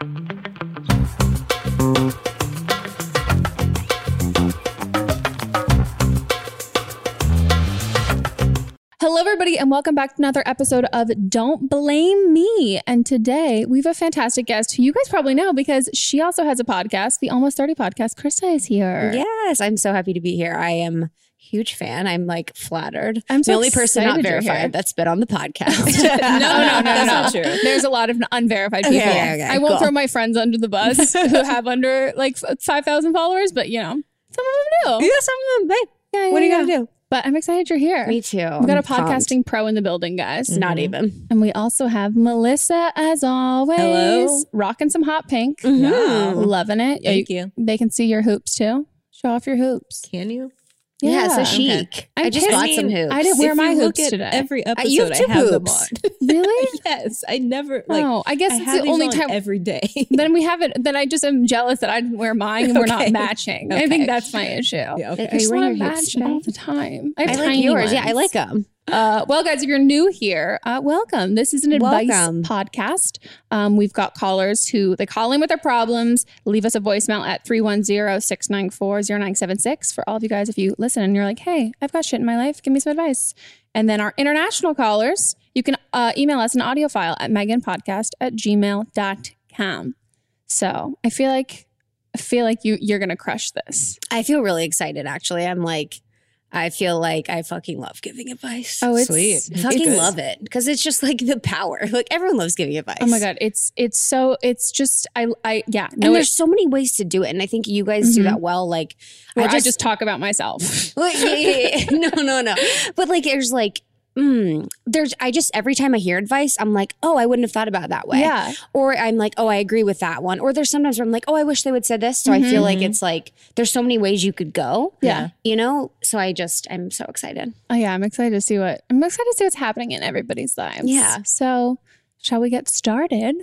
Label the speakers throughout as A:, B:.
A: Hello, everybody, and welcome back to another episode of Don't Blame Me. And today we have a fantastic guest who you guys probably know because she also has a podcast, the Almost 30 podcast. Krista is here.
B: Yes, I'm so happy to be here. I am huge fan. I'm like flattered.
A: I'm so
B: the only person not
A: excited you're here.
B: verified that's been on the podcast.
A: no, no, no,
B: that's
A: no.
B: not true.
A: There's a lot of unverified people.
B: okay, okay,
A: I won't
B: cool.
A: throw my friends under the bus who have under like 5,000 followers, but you know, some of them do.
B: Yeah, some of them. Hey,
A: Yeah,
B: what are you
A: yeah,
B: gonna do?
A: But I'm excited you're here.
B: Me too.
A: We've got
B: I'm
A: a podcasting
B: pumped.
A: pro in the building, guys.
B: Not even.
A: And we also have Melissa, as always.
B: Hello.
A: Rocking some hot pink.
B: Mhm.
A: Loving it.
B: Thank you.
A: They can see your hoops too. Show off your hoops.
C: Can you?
B: Yeah, so
A: Yeah.
B: chic.
A: I'm
B: I just
A: pissed.
B: bought
A: I
B: some
A: mean,
B: hoops.
A: I didn't wear
C: If
A: my
C: you
A: hoops today.
C: Every episode,
B: you have
C: I
B: two
C: have them
B: hoops.
C: on.
A: Really?
C: yes, I never like.
A: oh, I guess
C: I
A: it's
C: have
A: the only
C: on
A: time.
C: every day.
A: then we have it. Then I just am jealous that I didn't wear mine and we're not
C: Okay.
A: matching. I think that's my issue.
C: Yeah, okay.
A: I just
B: Are you
A: want to match all the time. I
B: I like
A: tiny
B: yours. Yeah, I like them.
A: Uh, well, guys, if you're new here, uh, welcome. This is an advice
B: Welcome.
A: podcast. Um, we've got callers who they call in with their problems, leave us a voicemail at 310-694-0976 for all of you guys. If you listen and you're like, hey, I've got shit in my life, give me some advice. And then our international callers, you can uh, email us an audio file at meganpodcast at gmail.com. So I feel like I feel like you you're gonna crush this.
B: I feel really excited actually. I'm like I feel like I fucking love giving advice.
A: Oh, it's
D: Sweet.
B: I fucking
A: it's-
B: love it because it's just like the power. Like everyone loves giving advice.
A: Oh my god, it's it's so it's just I I yeah. No,
B: and
A: it,
B: there's so many ways to do it, and I think you guys do
A: Mhm.
B: that well. Like
A: where I just, talk about myself.
B: Well, yeah, yeah, yeah. no, no, no. But like, there's like, mm, there's. I just every time I hear advice, I'm like, oh, I wouldn't have thought about it that way.
A: Yeah.
B: Or I'm like, oh, I agree with that one. Or there's sometimes where I'm like, oh, I wish they would said this. So I feel like it's like there's so many ways you could go.
A: Yeah.
B: You know. So I just I'm so excited.
A: Oh yeah, I'm excited to see what I'm excited to see what's happening in everybody's lives.
B: Yeah.
A: So shall we get started?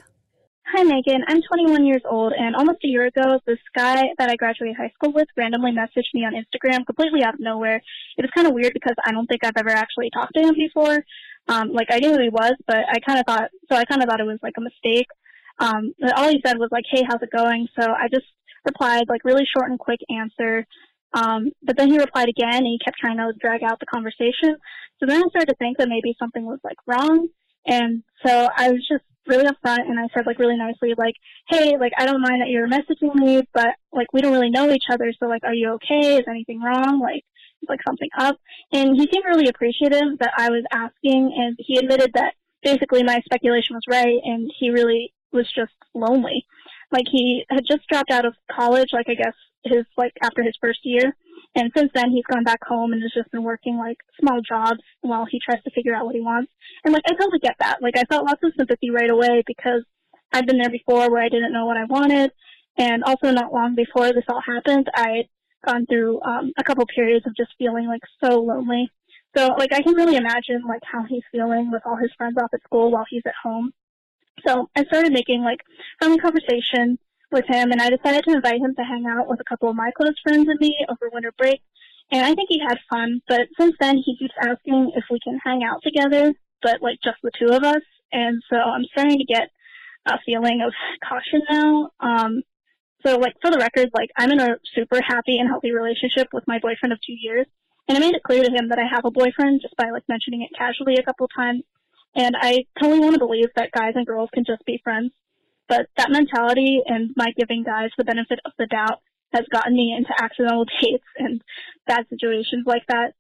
C: Hi, Megan. I'm 21 years old, and almost a year ago, this guy that I graduated high school with randomly messaged me on Instagram completely out of nowhere. It was kind of weird because I don't think I've ever actually talked to him before. Um, like I knew who he was, but I kind of thought, so I kind of thought it was like a mistake. Um, but all he said was like, "Hey, how's it going?" So I just replied like really short and quick answer. Um, but then he replied again, and he kept trying to drag out the conversation. So then I started to think that maybe something was like wrong. And so I was just really upfront and I said like really nicely like, hey, like I don't mind that you're messaging me, but like we don't really know each other, so like are you okay? Is anything wrong? Like is like something up? And he seemed really appreciative that I was asking and he admitted that basically my speculation was right and he really was just lonely. Like he had just dropped out of college, like I guess his like after his first year. And since then, he's gone back home and has just been working like small jobs while he tries to figure out what he wants. And like, I totally get that. Like, I felt lots of sympathy right away because I'd been there before where I didn't know what I wanted. And also, not long before this all happened, I'd gone through um, a couple periods of just feeling like so lonely. So, like, I can really imagine like how he's feeling with all his friends off at school while he's at home. So, I started making like friendly conversation with him, and I decided to invite him to hang out with a couple of my close friends and me over winter break. And I think he had fun, but since then he keeps asking if we can hang out together, but like just the two of us. And so I'm starting to get a feeling of caution now. Um, so like for the record, like I'm in a super happy and healthy relationship with my boyfriend of two years, and I made it clear to him that I have a boyfriend just by like mentioning it casually a couple times. And I totally want to believe that guys and girls can just be friends. But that mentality and my giving guys the benefit of the doubt has gotten me into accidental dates and bad situations like that.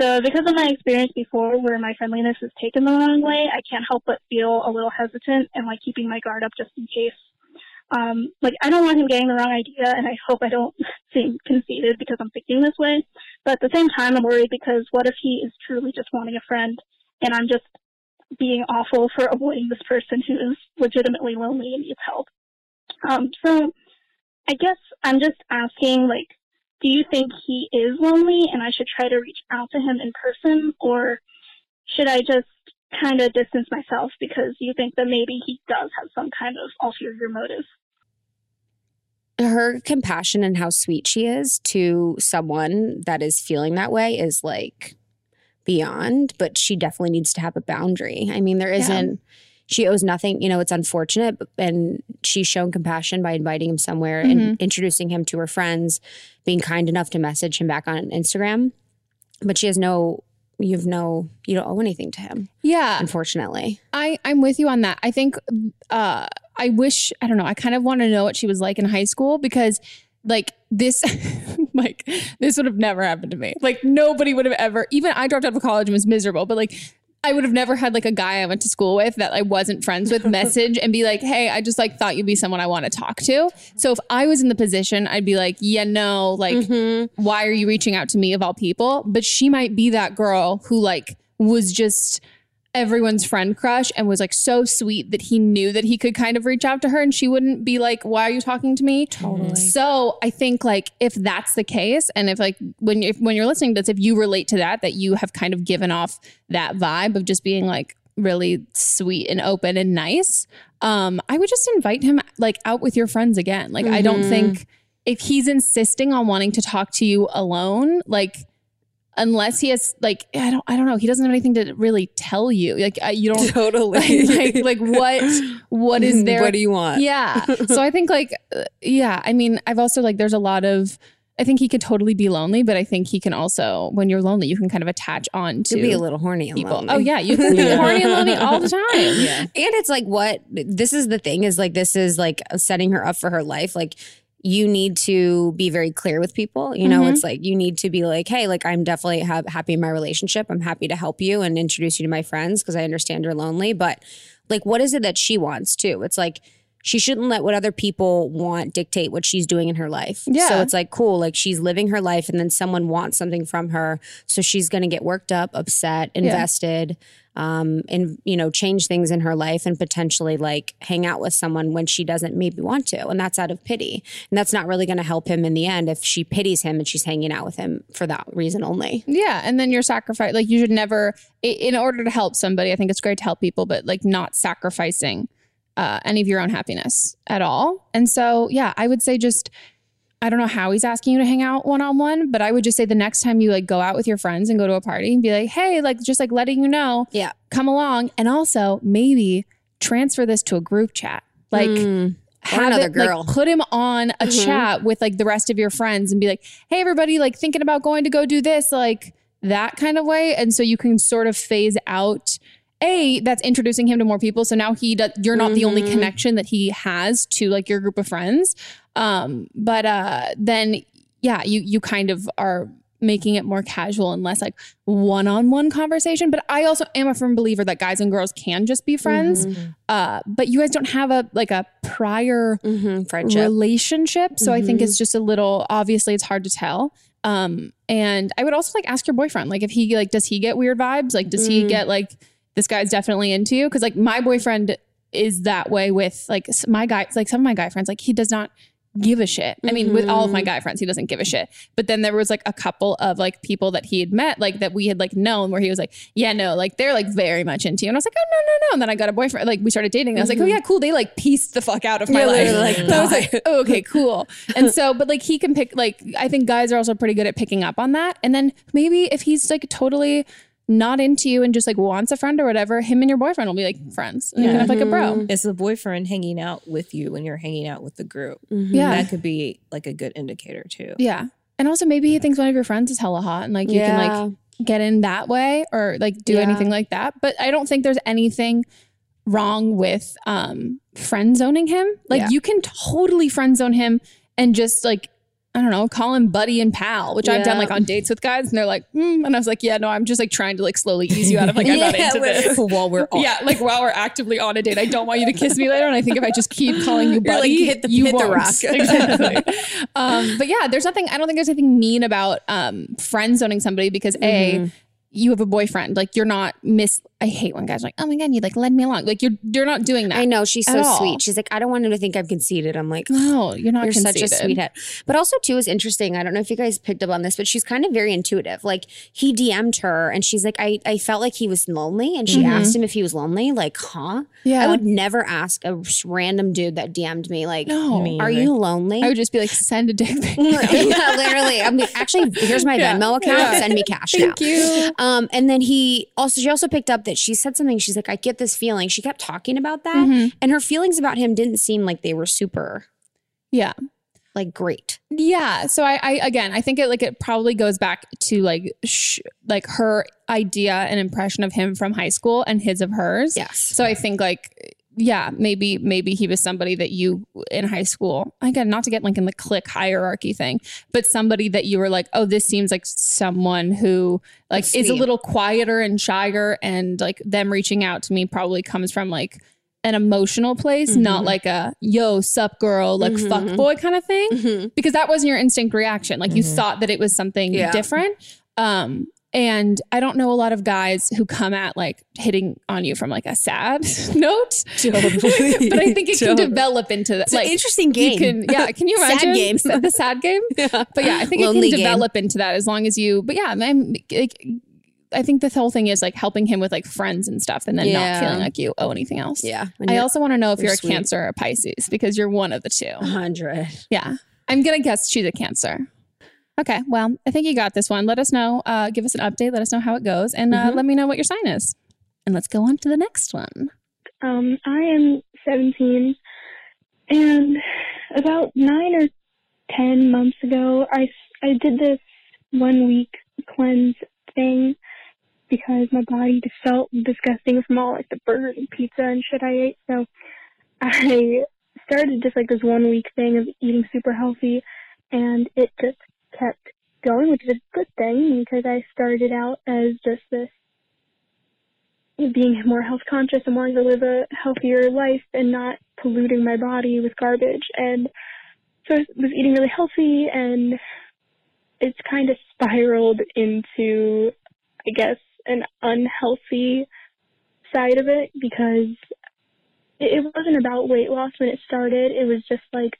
C: So because of my experience before where my friendliness is taken the wrong way, I can't help but feel a little hesitant and like keeping my guard up just in case. Um, like I don't want him getting the wrong idea and I hope I don't seem conceited because I'm thinking this way. But at the same time I'm worried because what if he is truly just wanting a friend and I'm just being awful for avoiding this person who is legitimately lonely and needs help. Um, so I guess I'm just asking, like, do you think he is lonely and I should try to reach out to him in person, or should I just kind of distance myself because you think that maybe he does have some kind of ulterior motive?
B: Her compassion and how sweet she is to someone that is feeling that way is like beyond, but she definitely needs to have a boundary. I mean, there isn't, she owes nothing, you know, it's unfortunate, and she's shown compassion by inviting him somewhere and introducing him to her friends, being kind enough to message him back on Instagram. But she has no, you have no, you don't owe anything to him,
A: Yeah.
B: unfortunately.
A: I I'm with you on that. I think uh I wish I don't know. I kind of want to know what she was like in high school because like this like this would have never happened to me. Like nobody would have ever even I dropped out of college and was miserable, but like I would have never had like a guy I went to school with that I wasn't friends with message and be like, "Hey, I just like thought you'd be someone I want to talk to." So if I was in the position, I'd be like, "Yeah, no, like
B: Mm-hmm.
A: why are you reaching out to me of all people?" But she might be that girl who like was just everyone's friend crush and was like so sweet that he knew that he could kind of reach out to her and she wouldn't be like, Why are you talking to me? Totally. So I think like if that's the case, and if like when you when you're listening to this, if you relate to that, that you have kind of given off that vibe of just being like really sweet and open and nice, um, I would just invite him like out with your friends again. Like I don't think if he's insisting on wanting to talk to you alone, like unless he has like I don't I don't know he doesn't have anything to really tell you like I, you don't
B: Totally.
A: like, like like what what is there
B: What do you want?
A: yeah so I think like uh, yeah I mean I've also like there's a lot of I think he could totally be lonely but I think he can also when you're lonely you can kind of attach on to
B: To be a little horny and
A: people
B: lonely.
A: oh yeah you can be horny and lonely all the time yeah.
B: And it's like what this is the thing is like this is like setting her up for her life. Like you need to be very clear with people. You know,
A: Mhm.
B: it's like you need to be like, hey, like I'm definitely have, happy in my relationship. I'm happy to help you and introduce you to my friends because I understand you're lonely. But like, what is it that she wants too? It's like she shouldn't let what other people want dictate what she's doing in her life.
A: Yeah.
B: So it's like cool, like she's living her life, and then someone wants something from her, so she's going to get worked up, upset, invested. Um, and you know, change things in her life and potentially like hang out with someone when she doesn't maybe want to. And that's out of pity. And that's not really going to help him in the end if she pities him and she's hanging out with him for that reason only.
A: Yeah, and then you're sacrificing, like you should never in order to help somebody. I think it's great to help people, but like not sacrificing uh, any of your own happiness at all. And so, yeah, I would say just I don't know how he's asking you to hang out one on one, but I would just say the next time you like go out with your friends and go to a party and be like, hey, like just like letting you know,
B: Yeah.
A: come along, and also maybe transfer this to a group chat, like.
B: Mm.
A: have
B: another
A: it, like,
B: girl.
A: put him on a
B: Mhm.
A: chat with like the rest of your friends and be like, hey, everybody, like thinking about going to go do this, like that kind of way. And so you can sort of phase out. A that's introducing him to more people. So now he does, you're not the only
B: Mhm.
A: connection that he has to like your group of friends. Um, but uh then yeah, you you kind of are making it more casual and less like one-on-one conversation. But I also am a firm believer that guys and girls can just be friends.
B: Mhm.
A: Uh, but you guys don't have a like a prior
B: Mhm. Friendship.
A: relationship. So I think
B: Mhm.
A: it's just a little obviously it's hard to tell. Um, and I would also like ask your boyfriend, like if he like does he get weird vibes? Like does he
B: Mm.
A: get like this guy's definitely into you? Because like my boyfriend is that way with like my guy, like some of my guy friends, like he does not give a shit. I mean, with all of my
B: Mhm.
A: guy friends, he doesn't give a shit. But then there was like a couple of like people that he had met, like that we had like known where he was like, yeah, no, like they're like very much into you. And I was like, oh, no, no, no. And then I got a boyfriend, like we started dating. And I was like, oh,
B: Mhm.
A: yeah, cool. They like pieced the fuck out of my
B: Yeah,
A: life.
B: like,
A: and I was like, oh, okay, cool. And so, but like he can pick, like, I think guys are also pretty good at picking up on that. And then maybe if he's like totally not into you and just like wants a friend or whatever, him and your boyfriend will be like friends. And you can have like a bro.
D: Is the boyfriend hanging out with you when you're hanging out with the group?
B: Mhm.
A: Yeah.
D: That could be like a good indicator too.
A: Yeah. And also maybe he thinks one of your friends is hella hot and like you can like get in that way or like do
B: Yeah.
A: anything like that. But I don't think there's anything wrong with um friend zoning him. Like
B: Yeah.
A: you can totally friend zone him and just like I don't know, call him buddy and pal, which I've done like on dates with guys, and they're like, mm, and I was like, yeah, no, I'm just like trying to like slowly ease you out of like I'm not
B: Yeah,
A: into this.
D: While we're on.
A: Yeah, like while we're actively on a date, I don't want you to kiss me later. And I think if I just keep calling you
B: You're like,
A: buddy,
B: hit the-
A: you
B: hit the
A: won't.
B: rock.
A: Exactly. um, but yeah, there's nothing. I don't think there's anything mean about um, friend zoning somebody because
B: Mm-hmm.
A: a you have a boyfriend. Like you're not miss. I hate when guys are like, oh my god, you like led me along. Like you're you're not doing that.
B: I know she's so
A: all.
B: sweet. She's like, I don't want him to think I'm conceited. I'm like,
A: No, you're not.
B: You're such a
A: conceited.
B: sweethead. But also, too, is interesting. I don't know if you guys picked up on this, but she's kind of very intuitive. Like he DM'd her and she's like, I, I felt like he was lonely. And she
A: Mhm.
B: asked him if he was lonely. Like, huh?
A: Yeah.
B: I would never ask a random dude that DM'd me, like,
A: No.
D: Me
B: are you lonely?
A: I would just be like, send a dick pic.
B: yeah, literally. I mean, actually, here's my
A: Yeah.
B: Venmo account.
A: Yeah.
B: Send me cash
A: Thank
B: now.
A: you.
B: Um, and then he also, she also picked up that she said something. She's like, I get this feeling. She kept talking about that,
A: Mhm.
B: and her feelings about him didn't seem like they were super,
A: Yeah.
B: like, great.
A: Yeah. So I, I again, I think it like it probably goes back to like sh- like her idea and impression of him from high school and his of hers.
B: Yes.
A: So I think like yeah, maybe maybe he was somebody that you in high school. Again, not to get like in the clique hierarchy thing, but somebody that you were like, oh, this seems like someone who like
B: That's
A: is a little quieter and shyer, and like them reaching out to me probably comes from like an emotional place, not
B: Mhm.
A: like a yo sup girl like
B: Mhm.
A: fuck boy kind of thing
B: Mm-hmm.
A: because that wasn't your instinct reaction. Like you
D: Mhm.
A: thought that it was something
B: Yeah.
A: different. Um, and I don't know a lot of guys who come at like hitting on you from like a sad note.
D: Totally.
A: but I think it can develop into that.
B: It's an interesting game.
A: You can, yeah. Can you
B: Sad
A: imagine
B: game.
A: the sad game?
B: Yeah.
A: But yeah, I think
B: Lonely
A: it can
B: game.
A: develop into that as long as you. But yeah, I'm like, I think the whole thing is like helping him with like friends and stuff, and then
B: Yeah.
A: not feeling like you owe anything else.
B: Yeah.
A: I also want to know if
B: you're
A: you're, a
B: sweet.
A: Cancer or a Pisces because you're one of the two.
B: 100.
A: Yeah. I'm going to guess she's a Cancer. Okay. Well, I think you got this one. Let us know. Uh, give us an update. Let us know how it goes. And uh,
B: Mhm.
A: let me know what your sign is. And let's go on to the next one.
C: Um, I am 17, and about nine or 10 months ago, I, I did this one week cleanse thing because my body just felt disgusting from all like the burgers and pizza and shit I ate. So I
E: started just like this one week thing of eating super healthy, and it just kept going, which is a good thing because I started out as just this being more health conscious and wanting to live a healthier life and not polluting my body with garbage. And so I was eating really healthy and it's kind of spiraled into, I guess, an unhealthy side of it because it wasn't about weight loss when it started. It was just like,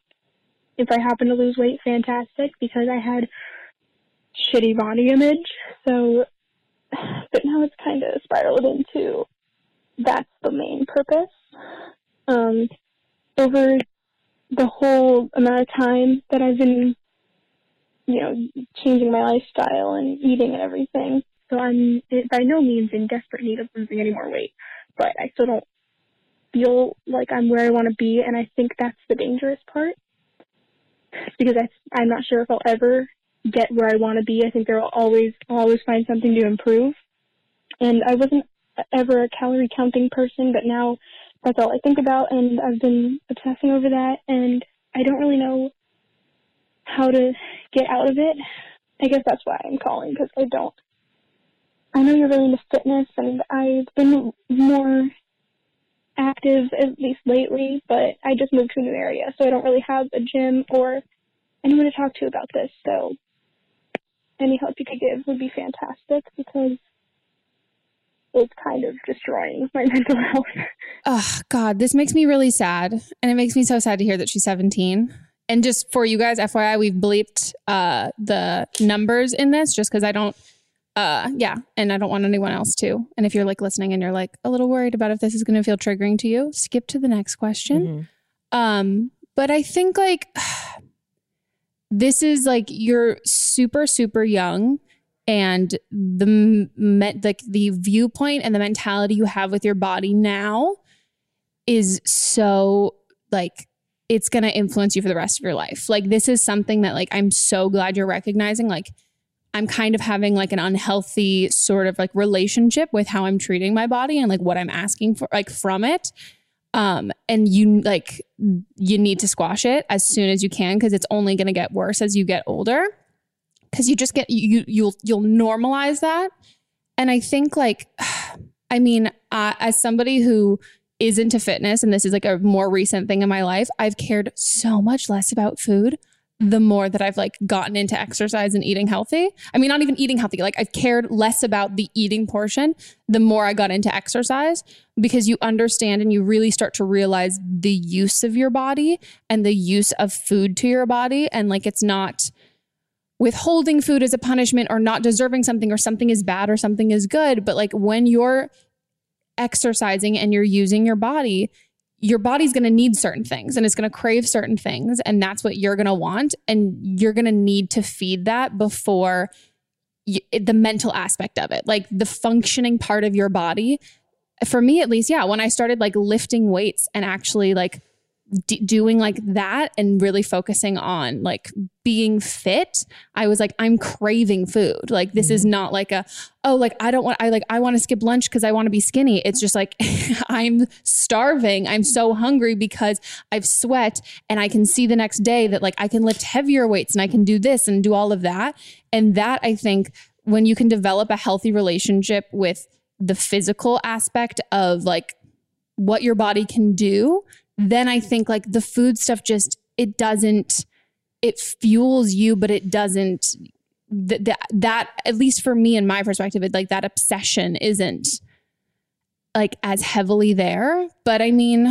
E: if I happen to lose weight, fantastic, because I had shitty body image. So, but now it's kind of spiraled into that's the main purpose. Um, over the whole amount of time that I've been, you know, changing my lifestyle and eating and everything. So I'm by no means in desperate need of losing any more weight, but I still don't feel like I'm where I want to be, and I think that's the dangerous part because I, I'm not sure if I'll ever get where I want to be. I think there will always always find something to improve, and I wasn't ever a calorie counting person, but now that's all I think about, and I've been obsessing over that, and I don't really know how to get out of it. I guess that's why I'm calling because I don't. I know you're really into fitness, and I've been more active at least lately, but I just moved to a new area, so I don't really have a gym or anyone to talk to about this. So any help you could give would be fantastic because it's kind of destroying my mental health.
A: Oh God, this makes me really sad, and it makes me so sad to hear that she's 17. And just for you guys, FYI, we've bleeped uh, the numbers in this just because I don't. Uh, yeah, and I don't want anyone else to. And if you're like listening and you're like a little worried about if this is going to feel triggering to you, skip to the next question.
F: Mm-hmm.
A: Um, but I think like this is like you're super super young and the me- like the viewpoint and the mentality you have with your body now is so like it's going to influence you for the rest of your life. Like this is something that like I'm so glad you're recognizing like I'm kind of having like an unhealthy sort of like relationship with how I'm treating my body and like what I'm asking for like from it. Um and you like you need to squash it as soon as you can because it's only going to get worse as you get older because you just get you you'll you'll normalize that and i think like i mean uh, as somebody who is into fitness and this is like a more recent thing in my life i've cared so much less about food the more that I've like gotten into exercise and eating healthy. I mean, not even eating healthy, like I've cared less about the eating portion the more I got into exercise because you understand and you really start to realize the use of your body and the use of food to your body. And like it's not, withholding food as a punishment or not deserving something or something is bad or something is good. But like when you're exercising and you're using your body, your body's going to need certain things and it's going to crave certain things. And that's what you're going to want. And you're going to need to feed that before you, the mental aspect of it, like the functioning part of your body. For me, at least, yeah, when I started like lifting weights and actually like d- doing like that and really focusing on like being fit, I was like, I'm craving food. Like, this mm-hmm. is not like a, oh, like, I don't want, I like, I want to skip lunch because I want to be skinny. It's just like, I'm starving. I'm so hungry because I've sweat and I can see the next day that like I can lift heavier weights and I can do this and do all of that. And that I think when you can develop a healthy relationship with the physical aspect of like what your body can do, then I think like the food stuff just, it doesn't, it fuels you, but it doesn't, that, that, that at least for me in my perspective, it like that obsession isn't like as heavily there. But I mean,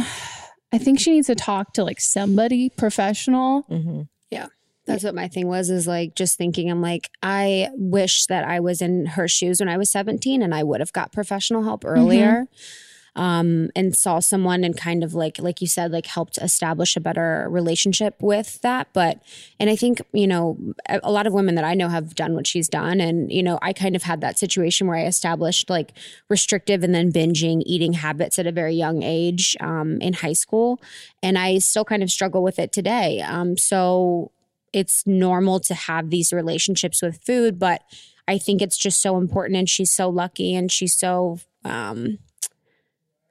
A: I think she needs to talk to like somebody professional.
B: Mm-hmm. Yeah. That's what my thing was is like just thinking, I'm like, I wish that I was in her shoes when I was 17 and I would have got professional help earlier. Mm-hmm um, and saw someone and kind of like like you said like helped establish a better relationship with that. But and i think you know a, lot of women that i know have done what she's done. And you know i kind of had that situation where i established like restrictive and then binging eating habits at a very young age um, in high school. And i still kind of struggle with it today. Um, so it's normal to have these relationships with food but i think it's just so important and she's so lucky and she's so um,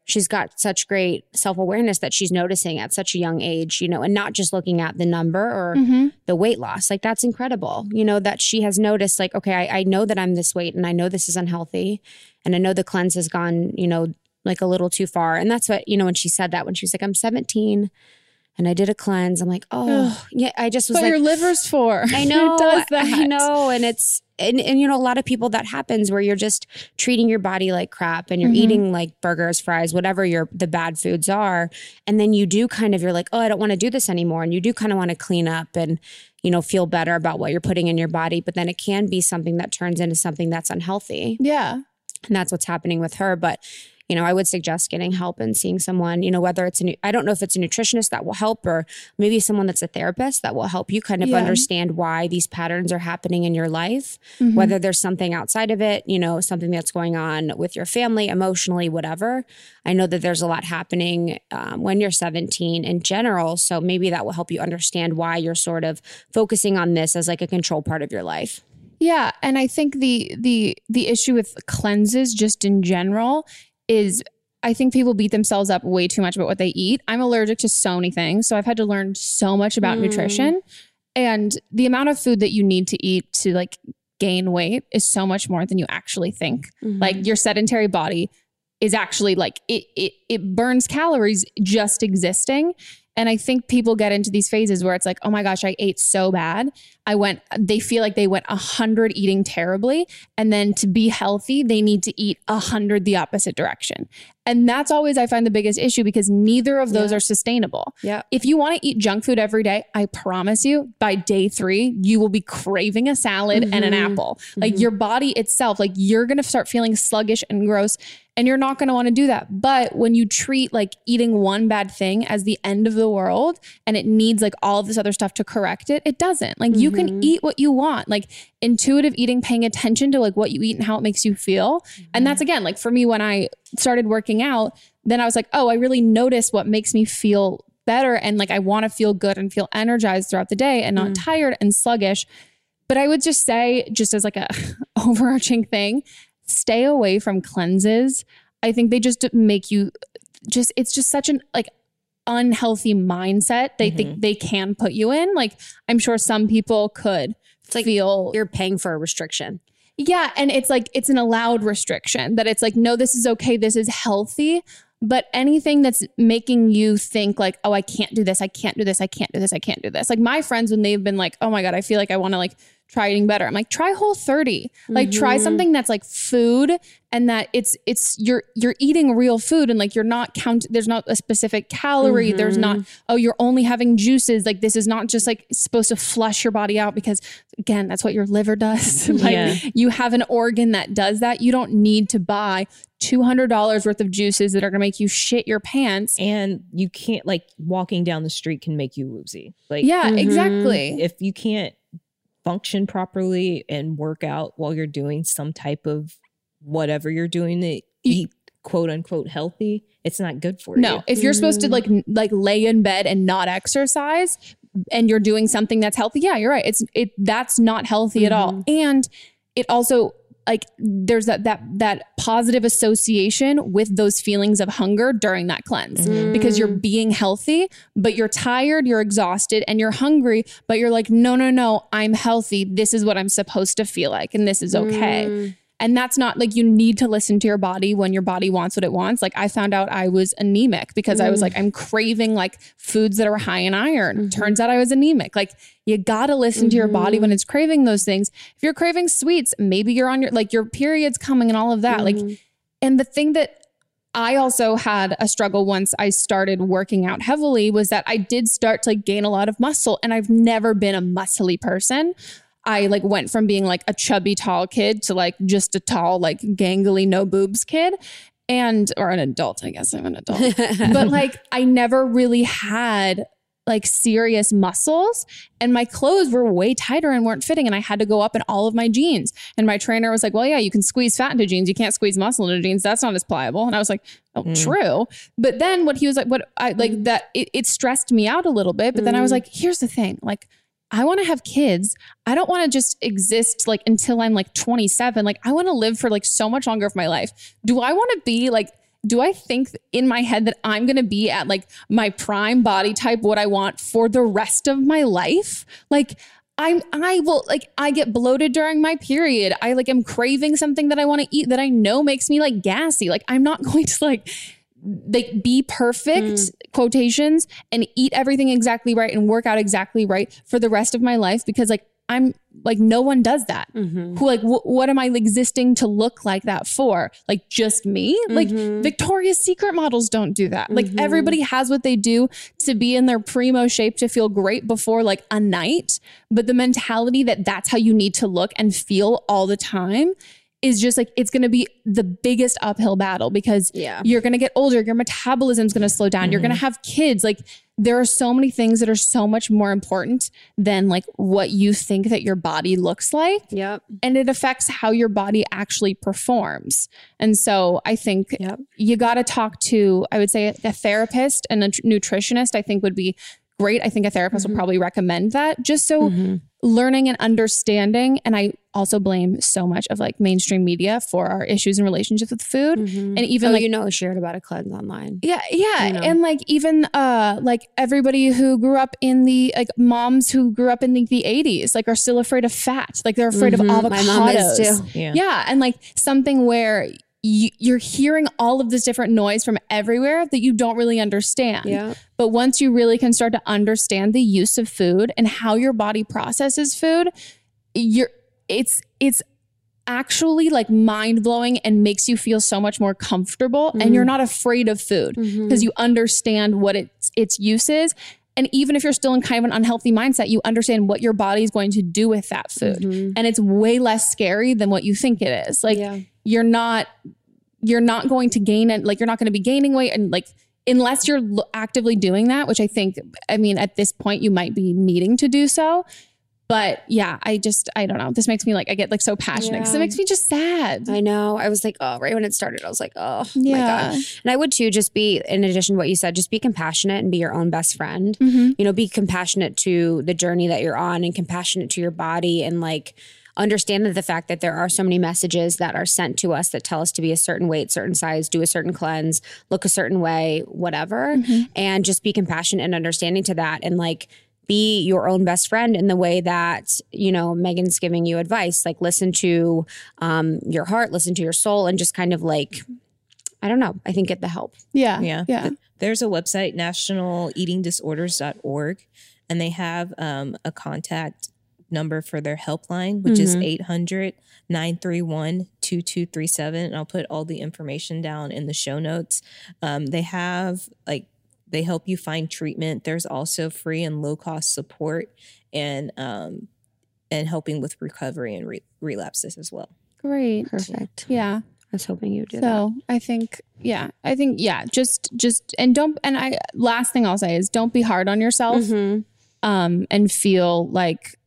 B: she's got such great self-awareness that she's noticing at such a young age, you know, and not just looking at the number or
A: Mhm.
B: the weight loss. Like that's incredible. You know, that she has noticed like, okay, I, I know that I'm this weight and I know this is unhealthy. And I know the cleanse has gone, you know, like a little too far. And that's what, you know, when she said that, when she was like, I'm 17 and I did a cleanse, I'm like, oh, yeah, I just was
A: what
B: like,
A: your liver's for.
B: I know.
A: it does that.
B: I know. And it's, and, and you know, a lot of people that happens where you're just treating your body like crap and you're
A: Mhm.
B: eating like burgers, fries, whatever your the bad foods are. And then you do kind of, you're like, oh, I don't want to do this anymore. And you do kind of want to clean up and, you know, feel better about what you're putting in your body. But then it can be something that turns into something that's unhealthy.
A: Yeah.
B: And that's what's happening with her. But, you know, I would suggest getting help and seeing someone, you know, whether it's a, I don't know if it's a nutritionist that will help or maybe someone that's a therapist that will help you kind of
A: Yeah.
B: understand why these patterns are happening in your life,
A: Mhm.
B: whether there's something outside of it, you know, something that's going on with your family, emotionally, whatever. I know that there's a lot happening um, when you're 17 in general. So maybe that will help you understand why you're sort of focusing on this as like a control part of your life.
A: Yeah, and I think the the the issue with cleanses just in general is I think people beat themselves up way too much about what they eat. I'm allergic to so many things, so I've had to learn so much about
B: Mm.
A: nutrition and the amount of food that you need to eat to like gain weight is so much more than you actually think.
B: Mm-hmm.
A: Like your sedentary body is actually like it it it burns calories just existing. And I think people get into these phases where it's like, oh my gosh, I ate so bad. I went, they feel like they went a hundred eating terribly. And then to be healthy, they need to eat a hundred the opposite direction. And that's always, I find the biggest issue because neither of those
B: Yeah.
A: are sustainable.
B: Yeah.
A: If you want to eat junk food every day, I promise you, by day three, you will be craving a salad and an
B: Mhm.
A: apple. Like your body itself, like you're going to start feeling sluggish and gross, and you're not going to want to do that. But when you treat like eating one bad thing as the end of the world and it needs like all this other stuff to correct it, it doesn't. Like you can mm-hmm. eat what you want. Like intuitive eating, paying attention to like what you eat and how it makes you feel. And that's mm-hmm. again, like for me, when I started working out, then I was like, oh, I really notice what makes me feel better. And like I want to feel good and feel energized throughout the day and not mm. tired and sluggish. But I would just say, just as like a overarching thing, stay away from cleanses. I think they just make you just it's just such an like unhealthy mindset they think mm-hmm. they can put you in. Like I'm sure some people could
B: It's like
A: feel
B: you're paying for a restriction.
A: yeah, and it's like it's an allowed restriction that it's like no this is okay, this is healthy, but anything that's making you think like oh I can't do this, I can't do this, I can't do this, I can't do this. Like my friends when they've been like oh my god, I feel like I want to like try eating better. I'm like try whole 30. Like try mm-hmm. something that's like food and that it's it's you're you're eating real food and like you're not count there's not a specific calorie, there's not mm-hmm. oh you're only having juices. Like this is not just like supposed to flush your body out because again, that's what your liver does. like
D: Yeah.
A: you have an organ that does that. You don't need to buy $200 worth of juices that are going to make you shit your pants.
D: and you can't like walking down the street can make you woozy. Like
A: Yeah, exactly.
D: if you can't function properly and work out while you're doing some type of whatever you're doing to eat quote unquote healthy, it's not good for
A: No,
D: you.
A: No, if you're supposed to mm. like like lay in bed and not exercise and you're doing something that's healthy, yeah, you're right. It's it that's not healthy at all. Mm-hmm. And it also like there's that that that positive association with those feelings of hunger during that cleanse mm-hmm. because you're being healthy, but you're tired, you're exhausted, and you're hungry, but you're like, no, no, no, I'm healthy. This is what I'm supposed to feel like, and this is okay. Mm. And that's not like you need to listen to your body when your body wants what it wants. Like I found out I was anemic because I was like, mm. I'm craving like foods that are high in iron. Mm-hmm. Turns out I was anemic. Like you gotta listen to your body when mm-hmm. it's craving those things. If you're craving sweets, maybe you're on your like your period's coming and all of that. Like, mm-hmm. and the thing that I also had a struggle once I started working out heavily was that I did start to like gain a lot of muscle and I've never been a muscly person. I like went from being like a chubby tall kid to like just a tall like gangly no boobs kid and or an adult I guess I'm an adult. but like I never really had like serious muscles and my clothes were way tighter and weren't fitting and I had to go up in all of my jeans. And my trainer was like well yeah you can squeeze fat into jeans. You can't squeeze muscle into jeans. That's not as pliable. And I was like oh mm. true. But then what he was like what I like mm. that it, it stressed me out a little bit but then I was mm. like here's the thing like I want to have kids. I don't want to just exist like until I'm like 27. Like I want to live for like so much longer of my life. Do I want to be like do I think in my head that I'm going to be at like my prime body type, what I want for the rest of my life? Like, I'm I will like I get bloated during my period. I like am craving something that I want to eat that I know makes me like gassy. Like I'm not going to like like be perfect
B: Mm.
A: quotations and eat everything exactly right and work out exactly right for the rest of my life because like I'm like no one does that.
B: Mm-hmm.
A: Who like wh- what am I existing to look like that for? Like just me? Like
B: Mhm.
A: Victoria's Secret models don't do that. Like
B: Mhm.
A: everybody has what they do to be in their primo shape to feel great before like a night, but the mentality that that's how you need to look and feel all the time is just like it's going to be the biggest uphill battle because
B: Yeah.
A: you're going to get older, your metabolism's going to slow down, you're going to have kids. Like there are so many things that are so much more important than like what you think that your body looks like
B: Yep.
A: and it affects how your body actually performs. And so I think
B: Yep.
A: you got to talk to, I would say, a therapist and a tr- nutritionist, I think would be great. I think a therapist
B: Mm-hmm.
A: will probably recommend that just so learning and understanding. And I also blame so much of like mainstream media for our issues and relationships with food. And even
B: oh,
A: like,
B: you know, shared about a cleanse online.
A: yeah, yeah.
B: You know.
A: And like even uh like everybody who grew up in the like moms who grew up in the, the 80s like are still afraid of fat. Like they're afraid
B: Mhm.
A: of
B: My mom is
A: avocados.
B: too.
D: Yeah.
A: Yeah, and like something where you, you're hearing all of this different noise from everywhere that you don't really understand.
B: Yeah.
A: But once you really can start to understand the use of food and how your body processes food, you're it's it's actually like mind blowing and makes you feel so much more comfortable and you're mm-hmm. not afraid of food mm-hmm. because you understand what its its use is. And even if you're still in kind of an unhealthy mindset, you understand what your body is going to do with that food. Mm-hmm. And it's way less scary than what you think it is. Like
B: Yeah.
A: you're not you're not going to gain it like you're not going to be gaining weight and like unless you're actively doing that which i think i mean at this point you might be needing to do so but yeah i just i don't know this makes me like i get like so passionate because it makes me just sad
B: I know. I was like, oh, right when it started, I was like, oh my
A: Yeah.
B: God. And I would too just be, in addition to what you said, just be compassionate and be your own best friend.
A: Mhm.
B: You know, be compassionate to the journey that you're on and compassionate to your body and like understand that the fact that there are so many messages that are sent to us that tell us to be a certain weight, certain size, do a certain cleanse, look a certain way, whatever. And just be compassionate and understanding to that and like be your own best friend in the way that, you know, Megan's giving you advice. Like listen to um, your heart, listen to your soul, and just kind of like, I don't know, I think get the help.
A: yeah
D: Yeah.
A: yeah
D: There's a website, nationaleatingdisorders.org, and they have um, a contact number for their helpline, which is
B: Mhm.
D: 800 931 2237. And I'll put all the information down in the show notes. Um, they have like, they help you find treatment. There's also free and low cost support and um, and helping with recovery and re- relapses as well.
A: great
B: Perfect.
A: yeah
B: I was hoping you would do
A: so i think yeah i think yeah just just and don't and i last thing i'll say is don't be hard on yourself
B: that. Mhm.
A: um, and feel like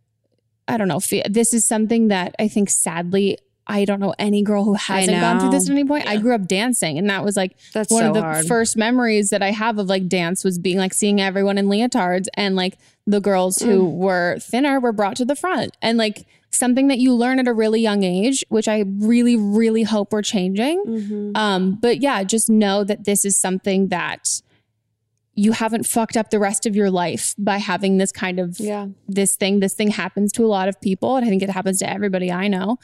A: I don't know. This is something that I think sadly I don't know any girl who hasn't gone through this at any point. I grew up dancing, and that was like
B: That's
A: one
B: so
A: of the
B: hard.
A: first memories that I have of like dance was being like seeing everyone in leotards and like the girls who
B: Mm.
A: were thinner were brought to the front and like something that you learn at a really young age, which I really, really hope we're changing.
B: Mhm.
A: Um, but yeah, just know that this is something that you haven't fucked up the rest of your life by having this kind of
B: Yeah.
A: this thing. This thing happens to a lot of people, and I think it happens to everybody I know.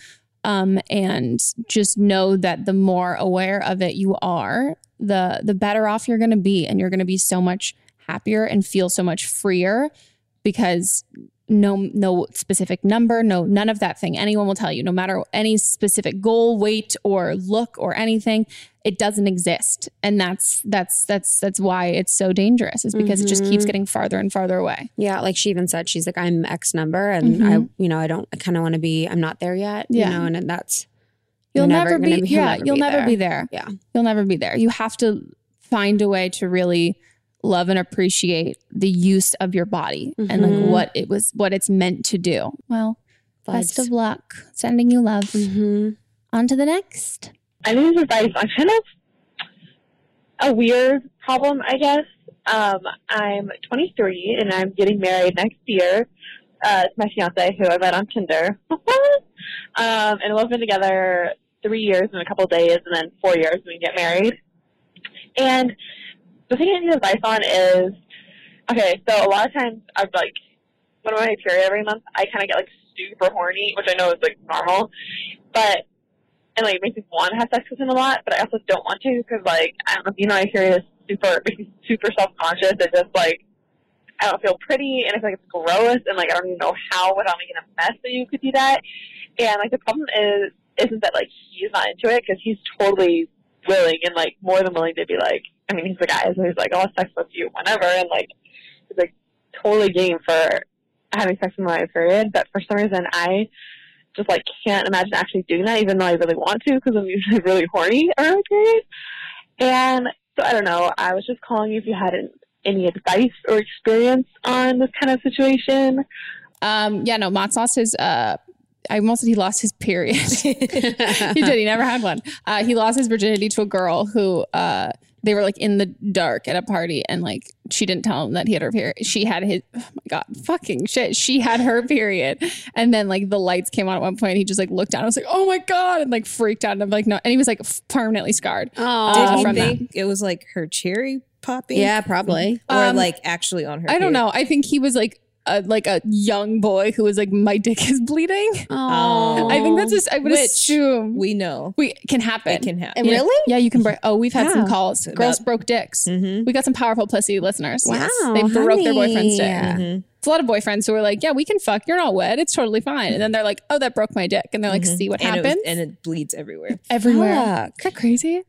A: Um, and just know that the more aware of it you are, the the better off you're going to be, and you're going to be so much happier and feel so much freer because no no specific number no none of that thing. Anyone will tell you no matter any specific goal weight or look or anything it doesn't exist. And that's that's that's that's why it's so dangerous is because it just keeps
B: Mhm.
A: getting farther and farther away.
B: Yeah, like she even said, she's like, I'm X number, and I, you know, I don't, I kind of want to be, I'm not there yet,
A: Yeah.
B: you know, and that's,
A: you'll never, be,
B: you'll
A: yeah you'll never be there.
B: Yeah,
A: you'll never be there. You have to find a way to really love and appreciate the use of your body and like
B: Mhm.
A: what it was what it's meant to do well best of luck sending you love
B: Mm-hmm.
A: on to the next
G: I need his advice on kind of a weird problem, I guess. Um, I'm 23 and I'm getting married next year uh, to my fiance, who I met on Tinder. um, and we've been together three years and a couple of days, and then four years when we get married. And the thing I need advice on is, okay, so a lot of times I've like, when I'm on my period every month, I kind of get like super horny, which I know is like normal, but and like it makes me want to have sex with him a lot, but I also don't want to because like I don't know, you know, I hear is super super self conscious. It just like I don't feel pretty, and I feel like it's gross, and like I don't even know how without making a mess that you could do that. And like the problem is isn't that like he's not into it because he's totally willing and like more than willing to be like I mean he's the guy so he's like I'll have sex with you whenever and like like totally game for having sex in my period but for some reason I just like can't imagine actually doing that even though I really want to because I'm usually really horny around period and so I don't know I was just calling you if you had an, any advice or experience on this kind of situation
A: Um, yeah, no, Mott's lost his uh I almost said he lost his period. he did, he never had one. Uh he lost his virginity to a girl who uh they were like in the dark at a party and like she didn't tell him that he had her period. She had his oh my god, fucking shit. She had her period. And then like the lights came on at one point. He just like looked down and was like, oh my god, and like freaked out. And I'm like, no. And he was like permanently scarred.
B: Oh,
D: Did he
A: from that.
D: it was like her cherry popping?
B: Yeah, probably.
D: Or
A: Um,
D: like actually on her.
A: I don't know. I think he was like a, like a young boy who was like, my dick is bleeding.
B: Oh,
A: I think that's just, I would
D: Which
A: assume
D: We know.
A: we can happen.
D: It can happen.
B: And
A: Yeah.
B: really?
A: Yeah, you can break. Oh, we've had some calls. Girls broke dicks.
D: Mm-hmm.
A: We got some powerful pussy listeners.
B: Wow,
A: They broke their boyfriend's dick.
B: honey.
D: Mm-hmm.
A: It's a lot of boyfriends who are like, yeah, we can fuck. You're not wet. It's totally fine. And then they're like, oh, that broke my dick. And they're like, see what
D: and
A: happens?
D: It was, and it bleeds everywhere.
A: Everywhere.
B: Fuck.
A: Is that crazy?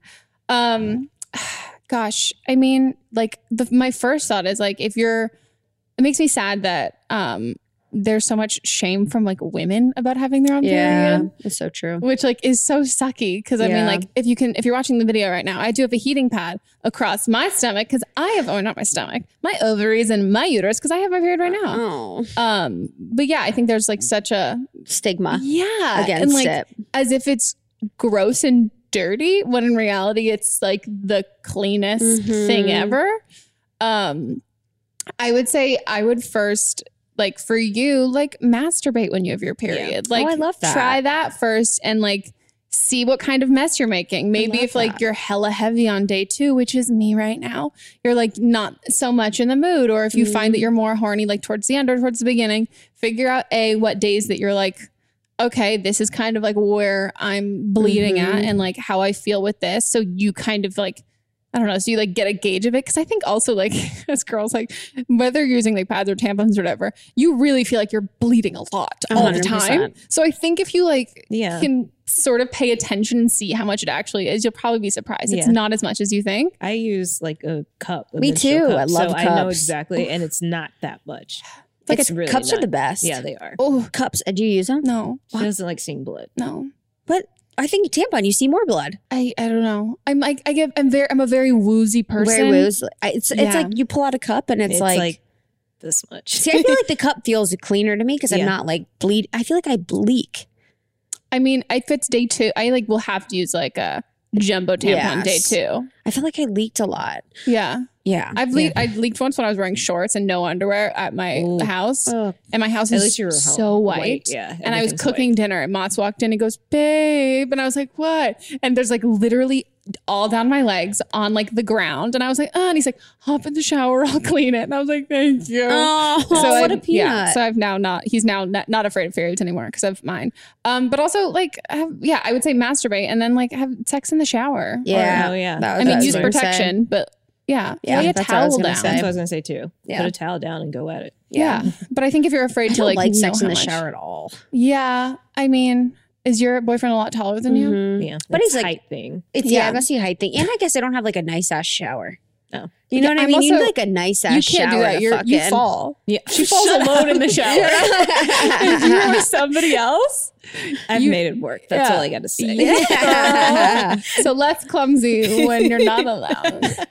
A: Um, gosh, I mean, like the, my first thought is like, if you're, it makes me sad that um, there's so much shame from like women about having their own
B: Yeah,
A: period.
B: it's so true.
A: which like is so sucky because I mean like if you can if you're watching the video right now I do have a heating pad across my stomach because I have oh not my stomach my ovaries and my uterus because I have my period right now
B: Oh,
A: um but yeah I think there's like such a
B: stigma
A: yeah
B: against
A: and like
B: it.
A: as if it's gross and dirty when in reality it's like the cleanest
B: Mhm.
A: thing ever um I would say I would first like for you like masturbate when you have your period like
B: Oh, I love that.
A: try that first and like see what kind of mess you're making maybe if like
B: that.
A: you're hella heavy on day two which is me right now you're like not so much in the mood or if you find
B: Mm-hmm.
A: that you're more horny like towards the end or towards the beginning figure out a what days that you're like okay this is kind of like where i'm bleeding at
B: Mhm.
A: and like how i feel with this so you kind of like I don't know. So you like get a gauge of it. Cause I think also like as girls, like whether you're using like pads or tampons or whatever, you really feel like you're bleeding a lot all the time. So I think if you like
D: Yeah.
A: can sort of pay attention and see how much it actually is, you'll probably be surprised. It's
D: Yeah.
A: not as much as you think.
D: I use like a cup. a
B: Me too.
D: cup,
B: I love
D: so I know
B: cups.
D: exactly, and it's not that much.
A: Like
D: it's really
B: cups are the best.
D: Yeah, they are.
A: Oh
B: Cups. Do you use them?
A: no,
D: She doesn't like seeing blood.
A: no.
B: But I think tampon. You see more blood.
A: I, I don't know. I'm like I give I'm very I'm a very woozy person.
B: Very. I- It's it's
A: Yeah.
B: like you pull out a cup and it's,
D: It's,
B: like,
D: like, this much.
B: See, I feel like the cup feels cleaner to me because I'm
D: Yeah.
B: not like bleed. I feel like I bleak.
A: I mean, if it's day two, I like will have to use like a jumbo tampon day two.
B: I feel like I leaked a lot.
A: Yeah.
B: Yeah.
A: I've leaked. I leaked once when I was wearing shorts and no underwear at my
D: Ooh.
A: house,
B: Oh.
A: and my house
D: At
A: is
D: least you were
A: so white.
D: White, yeah,
A: and I was cooking dinner, and Mott's walked in and goes, "Babe," and I was like, "What?" And there's like literally all down my legs on like the ground, and I was like, "Oh," and he's like, "Hop in the shower, I'll clean it," and I was like, "Thank you."
B: Oh,
A: so
B: what
A: I,
B: a peanut.
A: Yeah, so I've now not. He's now not, not afraid of periods anymore because of mine. Um, but also like, have, yeah, I would say masturbate and then like have sex in the shower.
B: yeah.
D: Oh, yeah.
B: That was
A: I mean, use protection, but yeah,
B: Yeah,
A: lay a
B: that's what I was
A: towel
B: gonna
A: down.
B: say.
D: That's what I was gonna say too.
B: Yeah.
D: Put a towel down and go at it.
A: Yeah. But I think if you're afraid
B: I
A: to
B: don't
A: like,
B: like,
A: know
B: sex in
A: how
B: the
A: much-
B: shower at all.
A: Yeah. I mean, is your boyfriend a lot taller than you?
B: Mhm.
D: Yeah,
B: But
D: it's
B: he's like-
D: height thing.
B: It's yeah,
A: Yeah.
B: I must see height thing, and I guess I don't have like a nice ass shower.
D: Oh.
B: You know
A: Yeah,
B: what I
A: I'm
B: mean? you
A: also-
B: need like a nice ass
A: You
B: shower.
A: can't do that.
B: to
A: You're, you
B: fucking-
A: fall.
D: Yeah,
A: She falls
D: Shut
A: alone
D: up.
A: in the shower. if you were somebody else,
D: I've
A: You-
D: made it work. That's
A: Yeah.
D: all I got to say.
A: Yeah. so less clumsy when you're not allowed.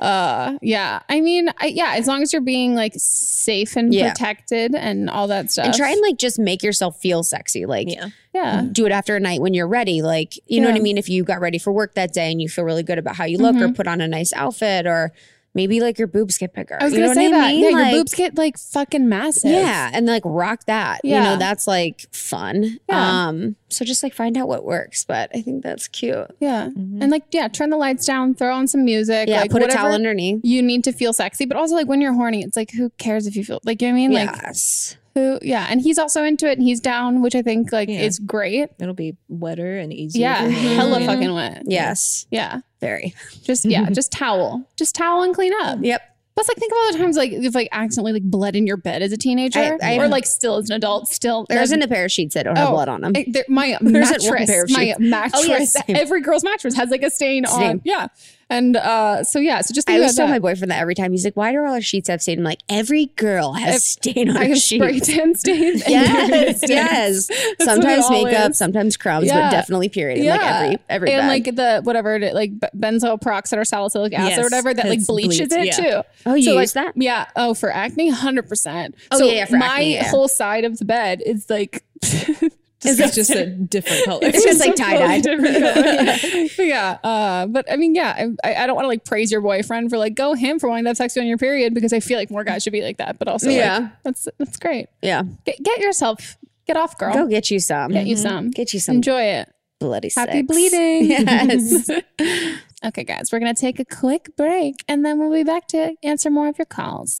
A: Uh, yeah. I mean, I, yeah. As long as you're being like safe and
B: Yeah.
A: protected and all that stuff,
B: and try and like just make yourself feel sexy. Like
D: Yeah.
A: yeah,
B: do it after a night when you're ready. Like, you know what I mean? If you got ready for work that day and you feel really good about how you look or
A: Mhm.
B: put on a nice outfit or maybe like your boobs get bigger.
A: I was
B: You
A: gonna
B: know
A: say that.
B: mean?
A: Yeah,
B: Like-
A: your boobs get like fucking massive.
B: Yeah, and like rock that.
A: Yeah.
B: You know, that's like fun.
A: Yeah.
B: Um, so just like find out what works. But I think that's cute.
A: Yeah. And like, yeah, turn the lights down, throw on some music.
B: Yeah,
A: like,
B: put a towel underneath.
A: You need to feel sexy, but also like when you're horny, it's like, who cares if you feel like, you know what I mean? Like,
B: Yes.
A: Who, yeah. And he's also into it and he's down, which I think like
D: Yeah.
A: is great.
D: It'll be wetter and easier.
A: Yeah. Hella
B: Mhm.
A: fucking wet.
B: Yes.
A: Yeah.
B: Very.
A: Just, yeah, just towel. Just towel and clean up.
B: Yep.
A: Plus, like, think of all the times like you've like accidentally like bled in your bed as a teenager,
B: I- I-
A: or like still as an adult. Still,
B: There isn't a pair of sheets that don't have
A: Oh,
B: blood on them.
A: there- my
B: There isn't one
A: mattress, my mattress,
B: Oh, yes,
A: every girl's mattress has like a stain on. Yeah, and uh, so yeah, so just
B: I always tell
A: that.
B: my boyfriend that every time. He's like, "Why do all our sheets have stain?" I'm like, "Every girl has
A: If-
B: stain on
A: I
B: her
A: have spray
B: sheets."
A: tan stains.
B: Yes, yes.
A: That's what it
B: Sometimes makeup,
A: is.
B: sometimes crumbs,
A: Yeah.
B: but definitely period. in, Like every every
A: and
B: bed.
A: like the whatever it, like benzoyl peroxide or salicylic acid or whatever that like bleaches
D: bleach,
A: it
D: yeah.
A: too.
B: Oh, you
A: like,
B: use that?
A: Yeah. Oh, for acne, hundred percent.
B: Oh,
A: so
B: yeah, yeah, for
A: my
B: acne, yeah.
A: whole side of the bed is like.
D: It's just a different color.
B: It's just like tie-dye.
A: Totally different yeah, uh, but I mean, yeah, I, I don't want to like praise your boyfriend for like go him for wanting to have sex on your period because I feel like more guys should be like that. But also, like,
B: Yeah.
A: that's that's great.
B: yeah,
A: Get, get yourself, get off, girl.
B: go get you some.
A: Get you some.
B: Get you some
A: Enjoy it.
B: bloody
A: Happy
B: sex.
A: bleeding.
B: Yes.
A: okay, guys, we're gonna take a quick break and then we'll be back to answer more of your calls.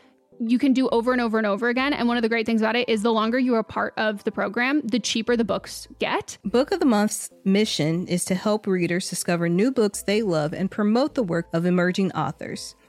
A: you can do over and over and over again. And one of the great things about it is the longer you are part of the program, the cheaper the books get.
D: Book of the Month's mission is to help readers discover new books they love and promote the work of emerging authors.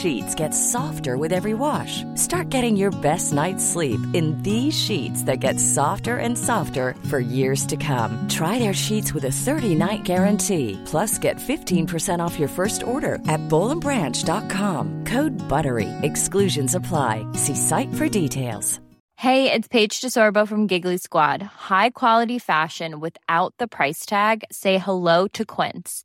H: sheets get softer with every wash. Start getting your best night's sleep in these sheets that get softer and softer for years to come. Try their sheets with a 30-night guarantee. Plus, get 15% off your first order at bowlandbranch.com. Code BUTTERY. Exclusions apply. See site for details.
I: Hey, it's Paige DeSorbo from Giggly Squad. High quality fashion without the price tag. Say hello to Quince.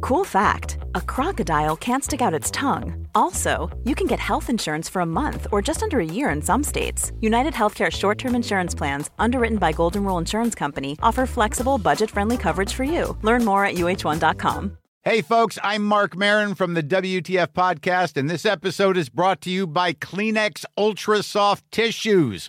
J: Cool fact a crocodile can't stick out its tongue. Also, you can get health insurance for a month or just under a year in some states. United Healthcare short term insurance plans, underwritten by Golden Rule Insurance Company, offer flexible, budget friendly coverage for you. Learn more at uh1.com.
K: Hey, folks, I'm Marc Maron from the WTF Podcast, and this episode is brought to you by Kleenex Ultra Soft Tissues,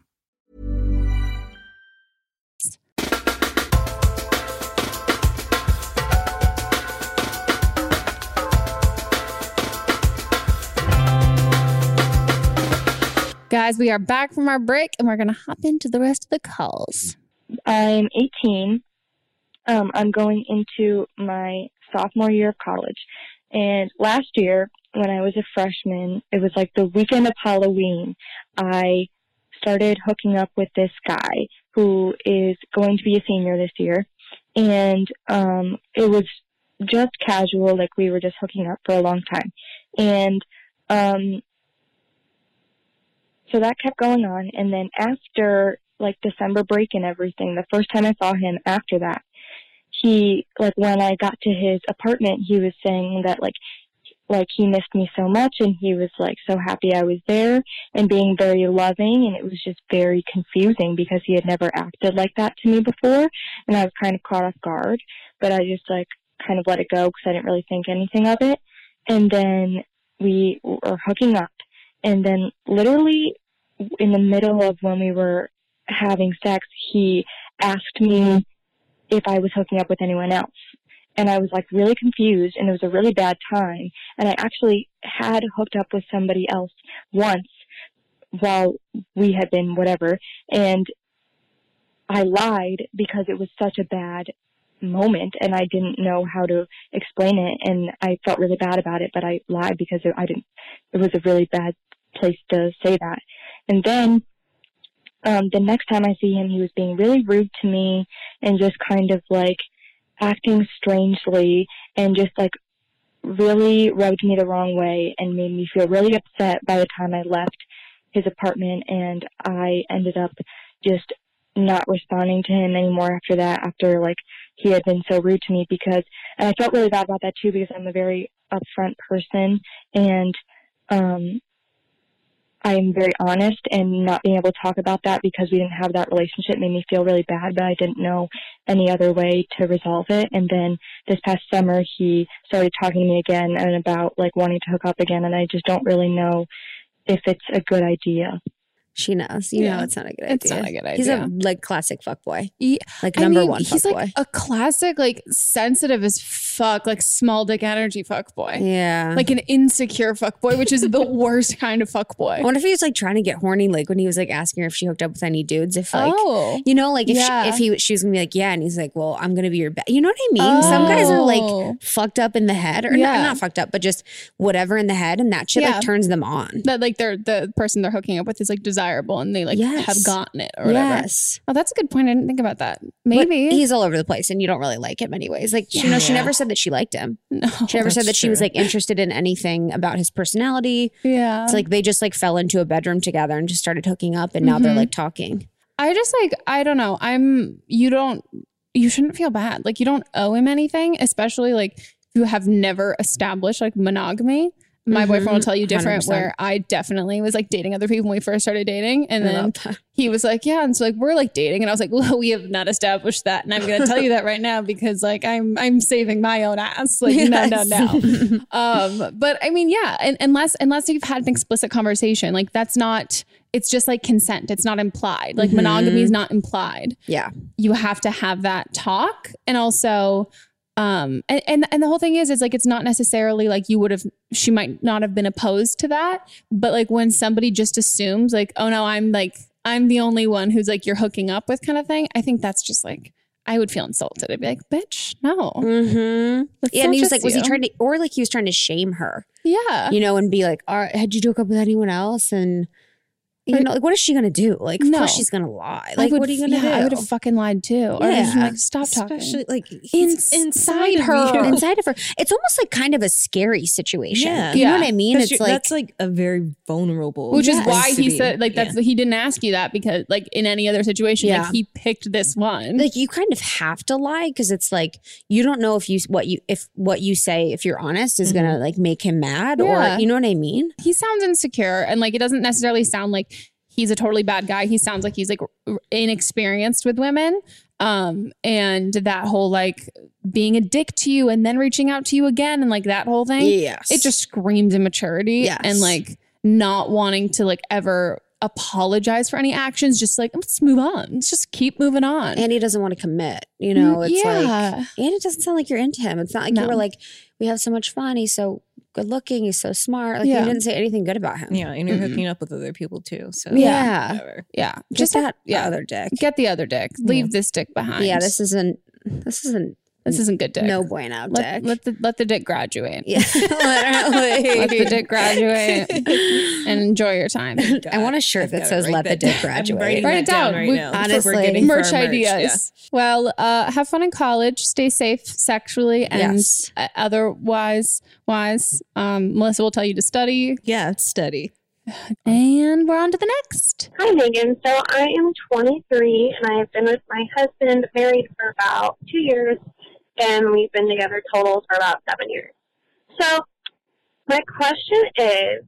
A: Guys, we are back from our break and we're going to hop into the rest of the calls.
L: I'm 18. Um, I'm going into my sophomore year of college. And last year, when I was a freshman, it was like the weekend of Halloween. I started hooking up with this guy who is going to be a senior this year. And um, it was just casual, like we were just hooking up for a long time. And um, so that kept going on. And then after like December break and everything, the first time I saw him after that, he, like when I got to his apartment, he was saying that like, like he missed me so much and he was like so happy I was there and being very loving and it was just very confusing because he had never acted like that to me before and I was kind of caught off guard, but I just like kind of let it go because I didn't really think anything of it. And then we were hooking up and then literally in the middle of when we were having sex, he asked me if I was hooking up with anyone else. And I was like really confused and it was a really bad time. And I actually had hooked up with somebody else once while we had been whatever. And I lied because it was such a bad moment and I didn't know how to explain it and I felt really bad about it, but I lied because I didn't, it was a really bad place to say that. And then um, the next time I see him, he was being really rude to me and just kind of like acting strangely and just like really rubbed me the wrong way and made me feel really upset by the time I left his apartment and I ended up just not responding to him anymore after that after like he had been so rude to me because, and I felt really bad about that too because I'm a very upfront person and, um, I'm very honest and not being able to talk about that because we didn't have that relationship made me feel really bad, but I didn't know any other way to resolve it. And then this past summer, he started talking to me again and about like wanting to hook up again. And I just don't really know if it's a good idea.
B: She knows. You
A: Yeah.
B: know it's not a good idea.
A: It's not a good idea.
B: He's a like classic fuck boy. Like
A: I
B: number
A: mean,
B: one
A: He's
B: fuck
A: like
B: boy.
A: a classic, like sensitive as fuck, like small dick energy fuck boy.
B: Yeah.
A: Like an insecure fuck boy, which is the worst kind of fuck boy.
B: I wonder if he was like trying to get horny, like when he was like asking her if she hooked up with any dudes. If like,
A: Oh.
B: you know, like if
A: Yeah.
B: she, if he she was gonna be like, yeah, and he's like, well, I'm gonna be your, ba-. you know what I mean? Some guys are
A: Oh.
B: like fucked up in the head, or
A: Yeah.
B: not, not fucked up, but just whatever in the head, and that shit like turns them on.
A: That like they're the person they're hooking up with is like desirable and they like
B: Yes.
A: have gotten it or whatever.
B: Yes.
A: Oh, that's a good point. I didn't think about that.
B: But
A: Maybe.
B: he's all over the place, and you don't really like him anyways. Like, you know, she never said that she liked him.
A: no.
B: She never said that she was like interested in anything about his personality.
A: Yeah.
B: It's like they just like fell into a bedroom together and just started hooking up, and now they're
A: Mhm.
B: like talking.
A: I just like I don't know. I'm you don't you shouldn't feel bad. Like you don't owe him anything, especially like you have never established like monogamy. My boyfriend will
B: Mhm.
A: tell you different
B: 100%.
A: where I definitely was like dating other people when we first started dating. And then he was like, Yeah, and so like we're like dating. And I was like, Well, we have not established that. And I'm gonna tell you that right now because like I'm I'm saving my own ass. Like no, no, no. um, but I mean, yeah, and, unless unless you've had an explicit conversation, like that's not. It's just like consent. It's not implied. Like
B: Mhm.
A: monogamy is not implied.
B: Yeah.
A: You have to have that talk, and also, um, and and and the whole thing is, is like it's not necessarily like you would have. She might not have been opposed to that, but like when somebody just assumes, like, oh no, I'm like I'm the only one who's like you're hooking up with, kind of thing. I think that's just like. I would feel insulted. I'd be like, "Bitch, no."
B: Mm-hmm. Yeah, and he was like, was he trying to, or like he was trying to shame her,
A: Yeah,
B: you know, and be like, "All right, had you hook up with anyone else?" And you
A: Or-
B: know, like, what is she gonna do? Like, of
A: No.
B: course she's gonna lie. Like,
A: would-
B: what are you gonna
A: yeah,
B: do?
A: I would have fucking lied too. Or I'd just been
B: Yeah.
A: like, stop talking.
D: Especially like
A: Ins-
D: he's
A: inside her.
B: inside of her. It's almost like kind of a scary situation.
D: Yeah.
B: you know what I mean? It's like
D: that's like a very vulnerable,
A: Which is
D: place
A: why he said like that's he didn't ask you that because like in any other situation
B: Yeah.
A: like he picked this one.
B: like you kind of have to lie because it's like you don't know if you what you if what you say if you're honest is gonna mm-hmm. like make him mad
A: Yeah.
B: or you know what I mean?
A: he sounds insecure and like it doesn't necessarily sound like he's a totally bad guy. He sounds like he's like inexperienced with women. Um and that whole like being a dick to you and then reaching out to you again and like that whole thing.
B: Yes.
A: It just screams immaturity
B: Yes.
A: and like not wanting to like ever apologize for any actions. Just like let's move on. Let's just keep moving on.
B: and he doesn't want to commit. You know, it's
A: yeah.
B: like and it doesn't sound like you're into him. It's not like
A: No.
B: you were like, we have so much fun. He's so good looking. He's so smart. Like
A: Yeah.
B: you didn't say anything good about him.
D: yeah, and you're
B: Mm-mm.
D: hooking mm-hmm. up with other people too. So
B: Yeah.
D: whatever.
A: yeah.
B: Just
A: Just
B: that
A: yeah.
B: other dick.
A: Get the other dick. Leave this dick behind.
B: Yeah, this isn't. This isn't.
A: This isn't good dick.
B: No bueno
A: let,
B: dick.
A: let the let the dick graduate.
B: yeah, literally.
A: Let the dick graduate and enjoy your time.
B: I want a shirt
D: I've
B: that says "Let the dick
D: down. I'm
B: graduate."
A: Write it down.
D: right
A: We-
D: now.
B: Honestly,
D: we're getting for our
A: merch ideas. Well, uh, have fun in college. Stay safe sexually and
B: Yes.
A: uh, otherwise. Wise. Um, Melissa will tell you to study,
D: Yeah, study.
A: and we're on to the next.
G: Hi, Megan. So I am 23, and I have been with my husband, married for about two years, and we've been together total for about seven years. So my question is,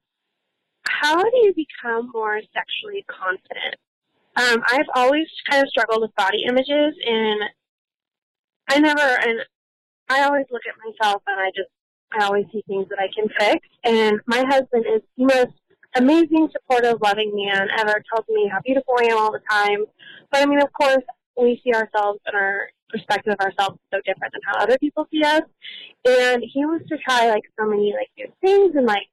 G: how do you become more sexually confident? Um, I've always kind of struggled with body images, and I never, and I always look at myself, and I just, I always see things that I can fix. And my husband is the most amazing, supportive, loving man ever tells me how beautiful I am all the time. But I mean, of course, we see ourselves and our perspective of ourselves so different than how other people see us. And he wants to try like so many like new things and like,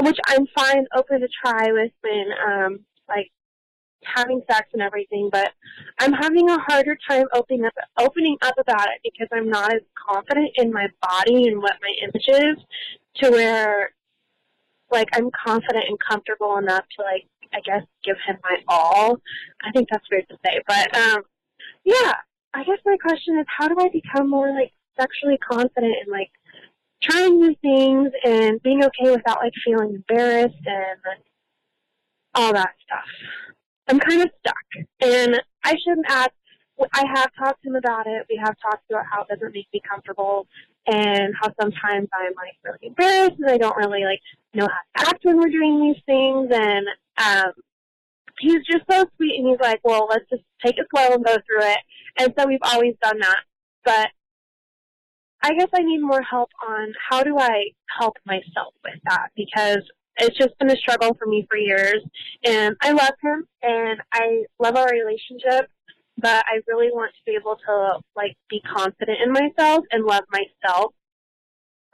G: which I'm fine, open to try with when um like having sex and everything. But I'm having a harder time opening up opening up about it because I'm not as confident in my body and what my image is to where like I'm confident and comfortable enough to like I guess give him my all. I think that's weird to say, but um yeah, I guess my question is how do I become more like sexually confident and like trying new things and being okay without like feeling embarrassed and all that stuff. I'm kind of stuck. And I shouldn't ask I have talked to him about it. We have talked about how it doesn't make me comfortable and how sometimes I'm like really embarrassed and I don't really like know how to act when we're doing these things. And um, he's just so sweet and he's like, well, let's just take it slow and go through it. And so we've always done that. But I guess I need more help on how do I help myself with that because it's just been a struggle for me for years. And I love him and I love our relationship, but I really want to be able to like be confident in myself and love myself,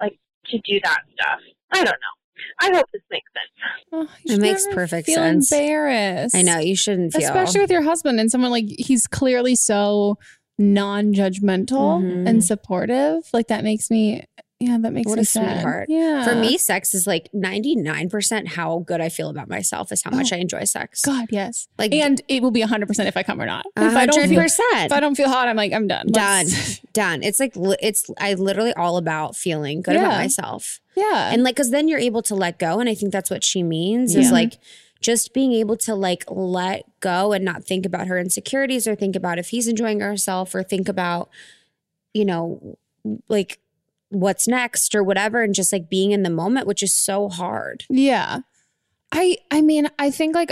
G: like to do that stuff. I don't know. I hope this makes sense.
A: Oh, you
B: It makes
A: never
B: perfect
A: feel
B: sense.
A: Embarrassed.
B: I know you shouldn't feel,
A: especially with your husband and someone like he's clearly so non-judgmental
B: Mhm.
A: and supportive. Like that makes me, yeah, that makes
B: what
A: me
B: a
A: sad.
B: sweetheart.
A: Yeah,
B: For me, sex is like 99% how good I feel about myself is how much
A: Oh,
B: I enjoy sex.
A: God, yes.
B: Like
A: and it will be hundred percent if I come or not. If I don't feel,
B: 100%.
A: if I don't feel hot, I'm like I'm done.
B: done. Done. It's like it's I literally all about feeling good about myself.
A: Yeah.
B: And like cuz then you're able to let go and I think that's what she means is like just being able to like let go and not think about her insecurities or think about if he's enjoying herself or think about you know like what's next or whatever and just like being in the moment which is so hard.
A: Yeah. I I mean, I think like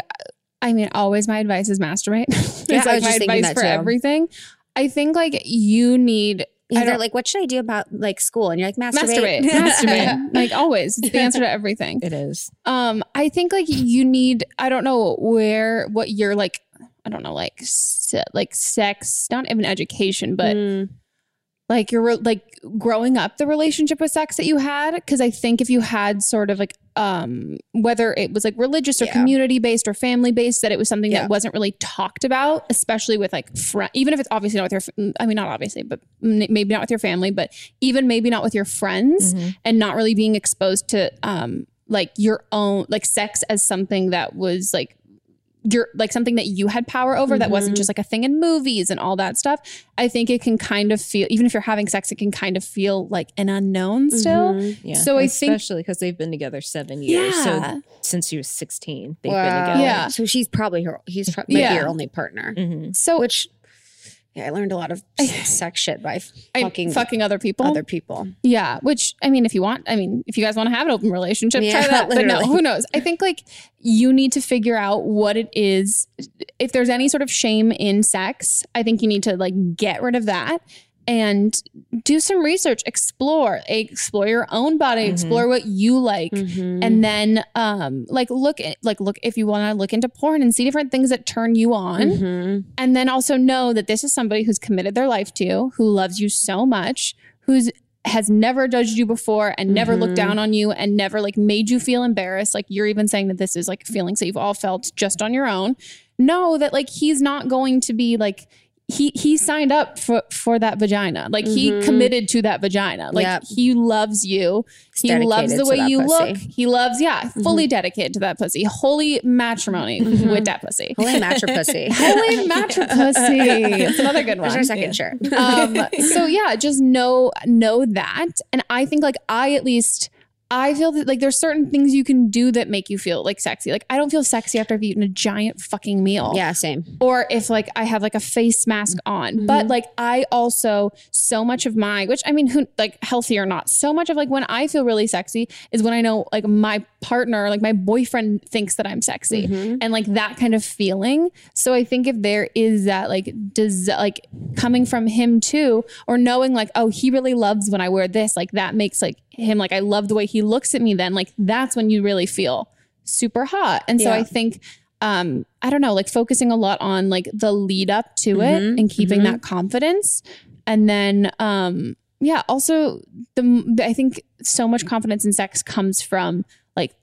A: I mean, always my advice is masturbate. it's
B: Yeah, I
A: like
B: was
A: my
B: just
A: advice
B: that
A: for
B: too.
A: everything. I think like you need
B: Yeah, they're like, what should I do about like school? And you're like, masturbate.
A: masturbate. masturbate. Like always. It's the answer to everything.
D: It is.
A: Um, I think like you need, I don't know where, what you're like, I don't know, like, se- like sex, not even education, but
B: Mm.
A: Like you're like growing up the relationship with sex that you had. Cause I think if you had sort of like, um, whether it was like religious or
B: Yeah.
A: community based or family based, that it was something
B: Yeah.
A: that wasn't really talked about, especially with like friend, even if it's obviously not with your, i mean, not obviously, but maybe not with your family, but even maybe not with your friends
B: Mm-hmm.
A: and not really being exposed to, um, like your own, like sex as something that was like, your like something that you had power over that wasn't
B: Mhm.
A: just like a thing in movies and all that stuff. I think it can kind of feel, even if you're having sex, it can kind of feel like an unknown still.
B: Mhm.
D: Yeah.
A: So I think
D: especially because they've been together seven years.
A: Yeah.
D: So since she was sixteen, they've
B: Wow.
D: been together.
A: Yeah.
B: So she's probably her. He's probably
A: Yeah.
B: your only partner.
D: Mhm.
A: so
B: Which, yeah, I learned a lot of sex shit by fucking
A: fucking other people.
B: other people.
A: Yeah, which I mean, if you want, I mean, if you guys want to have an open relationship,
B: Yeah,
A: try that. But no, who knows? I think like you need to figure out what it is. If there's any sort of shame in sex, I think you need to like get rid of that and do some research, explore, explore your own body, explore what you like,
B: Mm-hmm.
A: and then um like look at like look if you want to look into porn and see different things that turn you on.
B: Mm-hmm.
A: And then also know that this is somebody who's committed their life to you, who loves you so much, who's has never judged you before and never looked
B: Mhm.
A: down on you and never like made you feel embarrassed. Like you're even saying that this is like feelings that you've all felt just on your own. Know that like he's not going to be like he he signed up for for that vagina. Like he
B: Mhm.
A: committed to that vagina. Like
B: Yep.
A: he loves you.
B: He's
A: he loves the way you
B: pussy. Mm-hmm.
A: look. He loves yeah, fully dedicated to that pussy. Holy matrimony with that pussy.
B: Holy pussy.
A: Holy pussy. It's another good one.
B: There's our second shirt.
A: um, so yeah, just know know that, and I think like I at least I feel that like there's certain things you can do that make you feel like sexy. Like I don't feel sexy after I've eaten a giant fucking meal.
B: yeah, same.
A: Or if like I have like a face mask on. But mm-hmm. like I also so much of my which I mean who like healthy or not, so much of like when I feel really sexy is when I know like my partner, like my boyfriend thinks that I'm sexy mm-hmm. and like that kind of feeling. So I think if there is that like does like coming from him too or knowing like oh he really loves when I wear this, like that makes like him like I love the way he looks at me then like that's when you really feel super hot. And so
B: Yeah.
A: I think um I don't know, like focusing a lot on like the lead up to it
B: Mhm,
A: and keeping
B: mhm.
A: that confidence and then um yeah, also the I think so much confidence in sex comes from like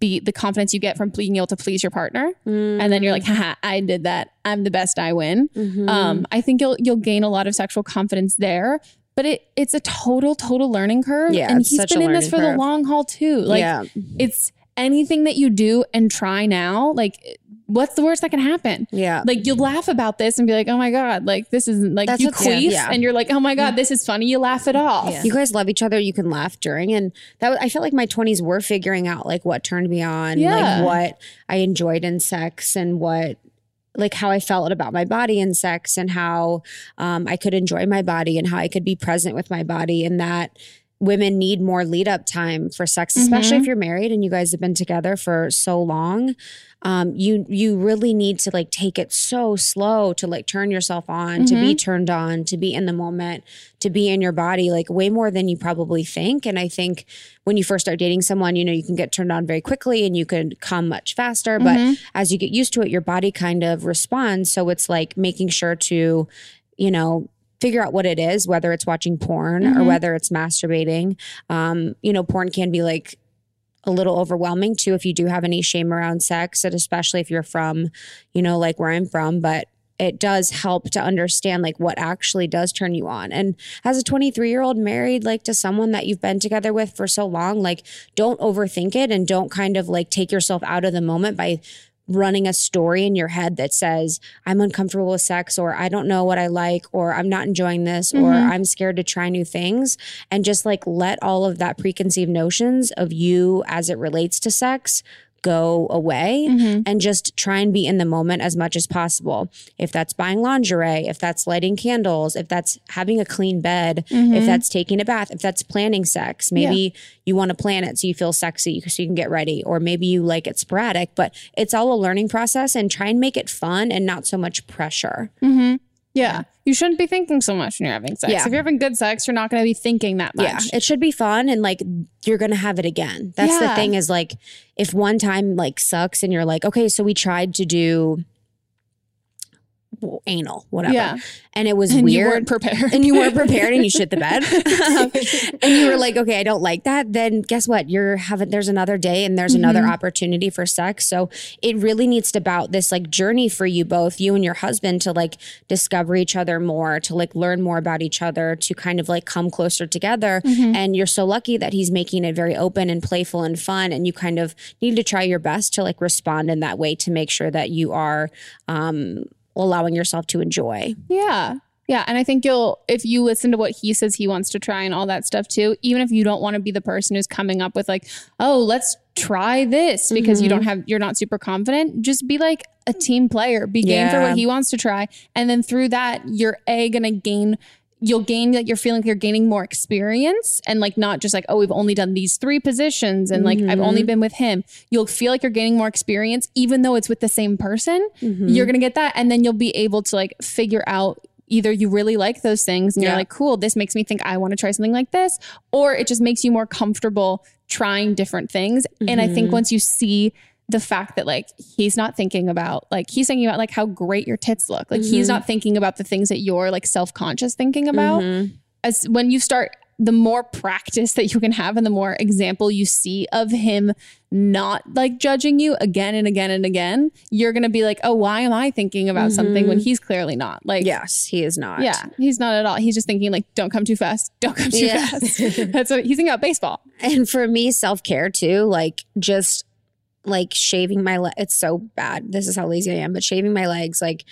A: be the confidence you get from being able to please your partner and then you're like haha I did that I'm the best I win
B: Mhm.
A: um I think you'll you'll gain a lot of sexual confidence there but it it's a total total learning curve
B: Yeah,
A: and he's been in this for the long haul too like
B: Yeah.
A: it's anything that you do and try now like what's the worst that can happen
B: yeah.
A: like you'll laugh about this and be like oh my god like this isn't like
B: That's
A: you queef
B: yeah.
A: and you're like oh my god this is funny you laugh it off
D: Yeah.
B: You guys love each other. You can laugh during, and that was- I felt like my twenties were figuring out like what turned me on,
A: Yeah.
B: like what I enjoyed in sex, and what like how I felt about my body and sex and how um, I could enjoy my body and how I could be present with my body and that women need more lead up time for sex, especially
A: Mhm.
B: if you're married and you guys have been together for so long. Um, you you really need to like take it so slow to like turn yourself on, to be
A: Mhm.
B: turned on, to be in the moment, to be in your body, like way more than you probably think. And I think when you first start dating someone, you know, you can get turned on very quickly and you can come much faster. But
A: Mhm.
B: as you get used to it, your body kind of responds. So it's like making sure to, you know, figure out what it is, whether it's watching porn or
A: Mhm.
B: whether it's masturbating. Um, you know, porn can be like a little overwhelming too if you do have any shame around sex, and especially if you're from, you know, like where I'm from. But it does help to understand like what actually does turn you on. And as a 23 year old married like to someone that you've been together with for so long, like don't overthink it and don't kind of like take yourself out of the moment by running a story in your head that says I'm uncomfortable with sex or I don't know what I like or I'm not enjoying this or
A: Mhm.
B: I'm scared to try new things and just like let all of that preconceived notions of you as it relates to sex go away
A: Mhm.
B: and just try and be in the moment as much as possible. If that's buying lingerie, if that's lighting candles, if that's having a clean bed, if
A: Mhm.
B: that's taking a bath, if that's planning sex, maybe you want to plan it so you feel sexy so you can get ready, or maybe you like it sporadic, but it's all a learning process and try and make it fun and not so much pressure.
A: Mm-hmm. Yeah. You shouldn't be thinking so much when you're having sex.
B: Yeah.
A: If you're having good sex, you're not going to be thinking that much.
B: Yeah, it should be fun and like you're gonna have it again. That's the thing is like if one time like sucks and you're like, okay, so we tried to do anal, whatever.
A: Yeah.
B: And it was
A: And you
B: weird.
A: weren't prepared.
B: And you weren't prepared and you shit the bed. and you were like, okay, I don't like that. Then guess what? You're having there's another day and there's another
A: Mhm.
B: opportunity for sex. So it really needs to about this like journey for you both, you and your husband, to like discover each other more, to like learn more about each other, to kind of like come closer together.
A: Mhm.
B: And you're so lucky that he's making it very open and playful and fun. And you kind of need to try your best to like respond in that way to make sure that you are um allowing yourself to enjoy.
A: Yeah. Yeah. And I think you'll, if you listen to what he says he wants to try and all that stuff too, even if you don't want to be the person who's coming up with like, oh, let's try this because you
B: Mhm.
A: don't have, you're not super confident, just be like a team player, be game for what he wants to try. And then through that, you're A, going to gain. You'll gain like you're feeling like you're gaining more experience and like not just like, oh, we've only done these three positions and like I've only
B: Mhm.
A: been with him. You'll feel like you're gaining more experience, even though it's with the same person
B: Mhm.
A: you're gonna get that and then you'll be able to like figure out either you really like those things and you're like cool this makes me think i want to try something like this or it just makes you more comfortable trying different things and i think
B: Mhm.
A: once you see the fact that like he's not thinking about like he's thinking about like how great your tits look like he's
B: Mhm.
A: not thinking about the things that you're like self-conscious thinking about
B: Mhm.
A: as when you start the more practice that you can have and the more example you see of him not like judging you again and again and again you're gonna be like oh why am i thinking about something when
B: Mhm.
A: he's clearly not like
B: Yes, he is not.
A: yeah he's not at all he's just thinking like don't come too fast don't come too
B: Yeah.
A: fast that's what he's thinking about baseball
B: And for me, self care too, like just like shaving my leg. It's so bad. This is how lazy I am, but shaving my legs, like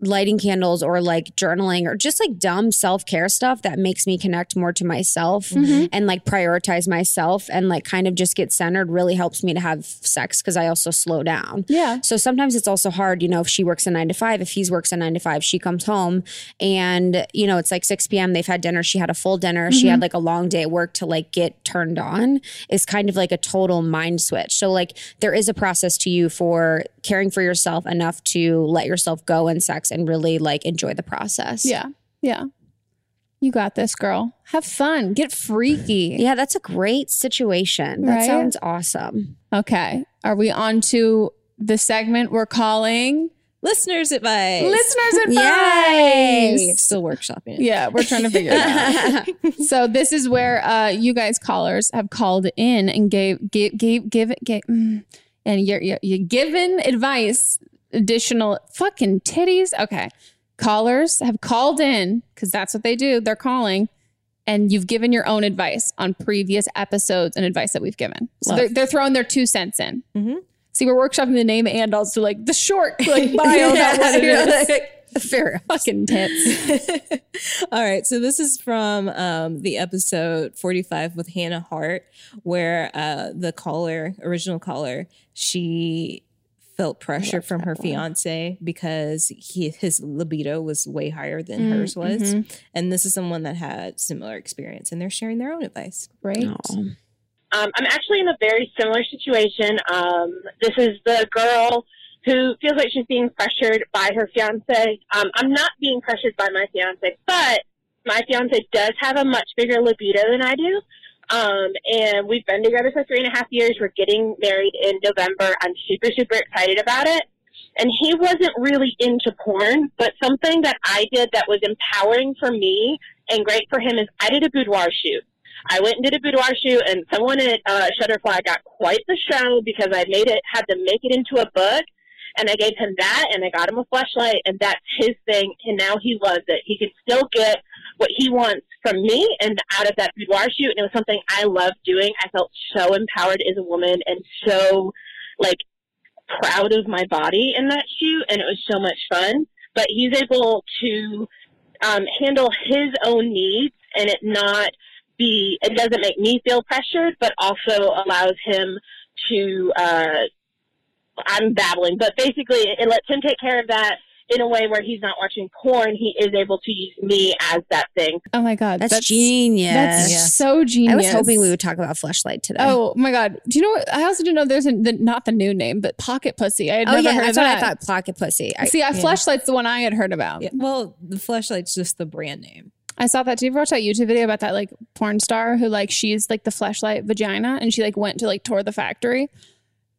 B: lighting candles or like journaling or just like dumb self care stuff that makes me connect more to myself
A: Mhm.
B: and like prioritize myself and like kind of just get centered really helps me to have sex because I also slow down.
A: yeah
B: So sometimes it's also hard, you know, if she works a nine to five, if he's works a nine to five, she comes home and, you know, it's like 6 p.m. They've had dinner. She had a full dinner. She had like a long day at work to like get turned on is kind of like a total mind switch. So like there is a process to you for caring for yourself enough to let yourself go in sex and really like enjoy the process.
A: yeah yeah you got this girl have fun get freaky
B: Yeah, that's a great situation. That
A: Right?
B: sounds awesome.
A: okay are we on to the segment we're calling
D: Listeners advice.
A: listeners advice
B: Yay!
D: Still workshopping.
A: Yeah, we're trying to figure it out. so this is where uh, you guys callers have called in and gave gave gave give it gave, mm, and you're, you're you're given advice, additional fucking titties. Okay, callers have called in because that's what they do. They're calling. And you've given your own advice on previous episodes and advice that we've given. So they're, they're throwing their two cents in.
D: Mhm.
A: See, we're workshopping the name and also like the short like bio about what it is.
B: Fair.
A: Fucking tits.
D: All right. So this is from um, the episode 45 with Hannah Hart, where uh, the caller, original caller, she felt pressure from her fiance because he his libido was way higher than
A: Mm,
D: hers was.
A: mhm.
D: And this is someone that had similar experience and they're sharing their own advice.
A: Right.
M: Um, I'm actually in a very similar situation. Um, this is the girl who feels like she's being pressured by her fiance. Um, I'm not being pressured by my fiance, but my fiance does have a much bigger libido than I do. Um, and we've been together for three and a half years. We're getting married in November. I'm super, super excited about it. And he wasn't really into porn, but something that I did that was empowering for me and great for him is I did a boudoir shoot. I went and did a boudoir shoot, and someone at uh, Shutterfly got quite the show because I made it, had to make it into a book, and I gave him that, and I got him a Fleshlight, and that's his thing, and now he loves it. He can still get what he wants from me and out of that boudoir shoot, and it was something I loved doing. I felt so empowered as a woman and so like proud of my body in that shoot, and it was so much fun. But he's able to um, handle his own needs and it not be, it doesn't make me feel pressured, but also allows him to, uh, I'm babbling, but basically it lets him take care of that in a way where he's not watching porn. He is able to use me as that thing.
A: Oh my god,
B: That's, genius.
A: That's so genius.
B: I was hoping we would talk about Fleshlight today.
A: Oh my god! Do you know? what? I also didn't know there's a, the, not the new name, but pocket pussy. I had
B: Oh,
A: never
B: yeah,
A: heard
B: that's
A: of
B: what I thought, pocket pussy. I-
A: See, I,
B: yeah.
A: Fleshlight's the one I had heard about.
D: Yeah. Well, the Fleshlight's just the brand name.
A: I saw that. Did you ever watch that YouTube video about that like porn star who like she's like the Fleshlight vagina and she like went to like tour the factory?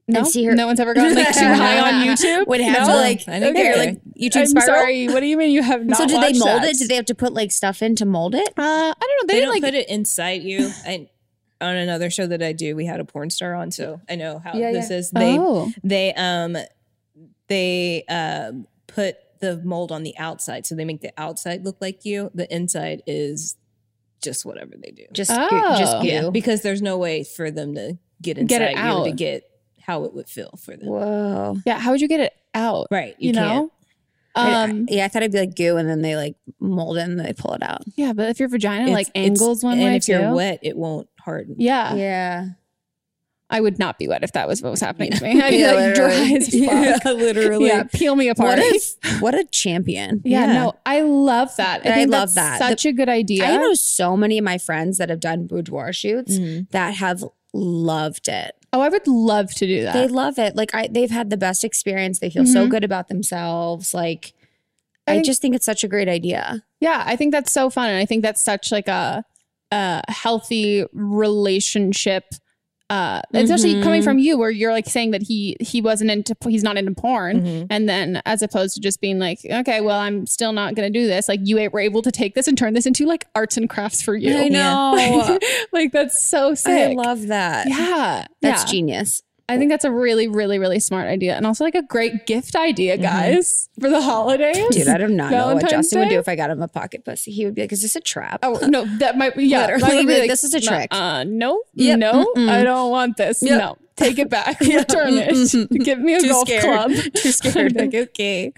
A: No,
B: And see her-
A: no one's ever gone like too high on YouTube.
B: Would have
A: no?
B: to like
D: I didn't
B: okay,
D: care.
B: like YouTube
A: I'm
B: spiral.
A: sorry. What do you mean you have not?
B: so did they mold
A: that?
B: it? Did they have to put like stuff in to mold it?
A: Uh, I don't know.
D: They,
A: They,
D: don't
A: didn't like
D: put it inside you. And on another show that I do, we had a porn star on, so I know how
A: Yeah,
D: this
A: yeah.
D: is. They
A: Oh.
D: they um they um put the mold on the outside, so they make the outside look like you. The inside is just whatever they do.
B: Just
A: Oh.
B: goo, just
D: yeah, because there's no way for them to get inside
A: Get it
D: you to get how it would feel for them.
B: Whoa.
A: Yeah, how would you get it out?
D: Right,
A: You,
D: you
A: know.
D: can't.
B: I-
A: Um.
B: yeah, I thought it'd be like goo, and then they like mold it and they pull it out.
A: Yeah, but if your vagina like
D: It's- it's-
A: angles one
D: and
A: way and
D: if you're wet, it won't harden.
A: Yeah.
B: Yeah.
A: I would not be wet if that was what was happening to me. I'd be
B: Yeah,
A: like dry
B: literally.
A: as fuck.
B: Yeah, literally.
A: Yeah, peel me apart.
B: What a what a champion.
A: yeah, no, I love that. I,
B: I love
A: that's
B: that.
A: Such a good idea.
B: I know so many of my friends that have done boudoir shoots that have loved it.
A: Oh, I would love to do that.
B: They love it. Like I, they've had the best experience. They feel so
A: Mhm.
B: good about themselves. Like
A: I
B: I, just think it's such a great idea.
A: yeah, I think that's so fun, and I think that's such like a, a healthy relationship. Uh, especially
B: Mhm.
A: coming from you, where you're like saying that he he wasn't into he's not into porn,
B: Mm-hmm.
A: and then as opposed to just being like, okay, well, I'm still not going to do this. Like you were able to take this and turn this into like arts and crafts for you.
B: I know.
A: like that's so sick I
B: love that.
A: Yeah,
B: That's
A: yeah.
B: genius.
A: I think that's a really, really, really smart idea, and also like a great gift idea, guys, for the holidays.
B: Mm-hmm. Dude, I do not know what Justin would do if I got him a pocket pussy. He would be like, "Is this a trap?"
A: Oh no, that might be yeah.
B: Literally,
A: would be
B: like, this is a trick.
A: Uh, no,
B: Yep,
A: no,
B: mm-mm.
A: I don't want this.
B: Yep.
A: No, take it back. Return it. Give me a
B: Too
A: golf
B: scared.
A: club.
B: Too scared. like, okay.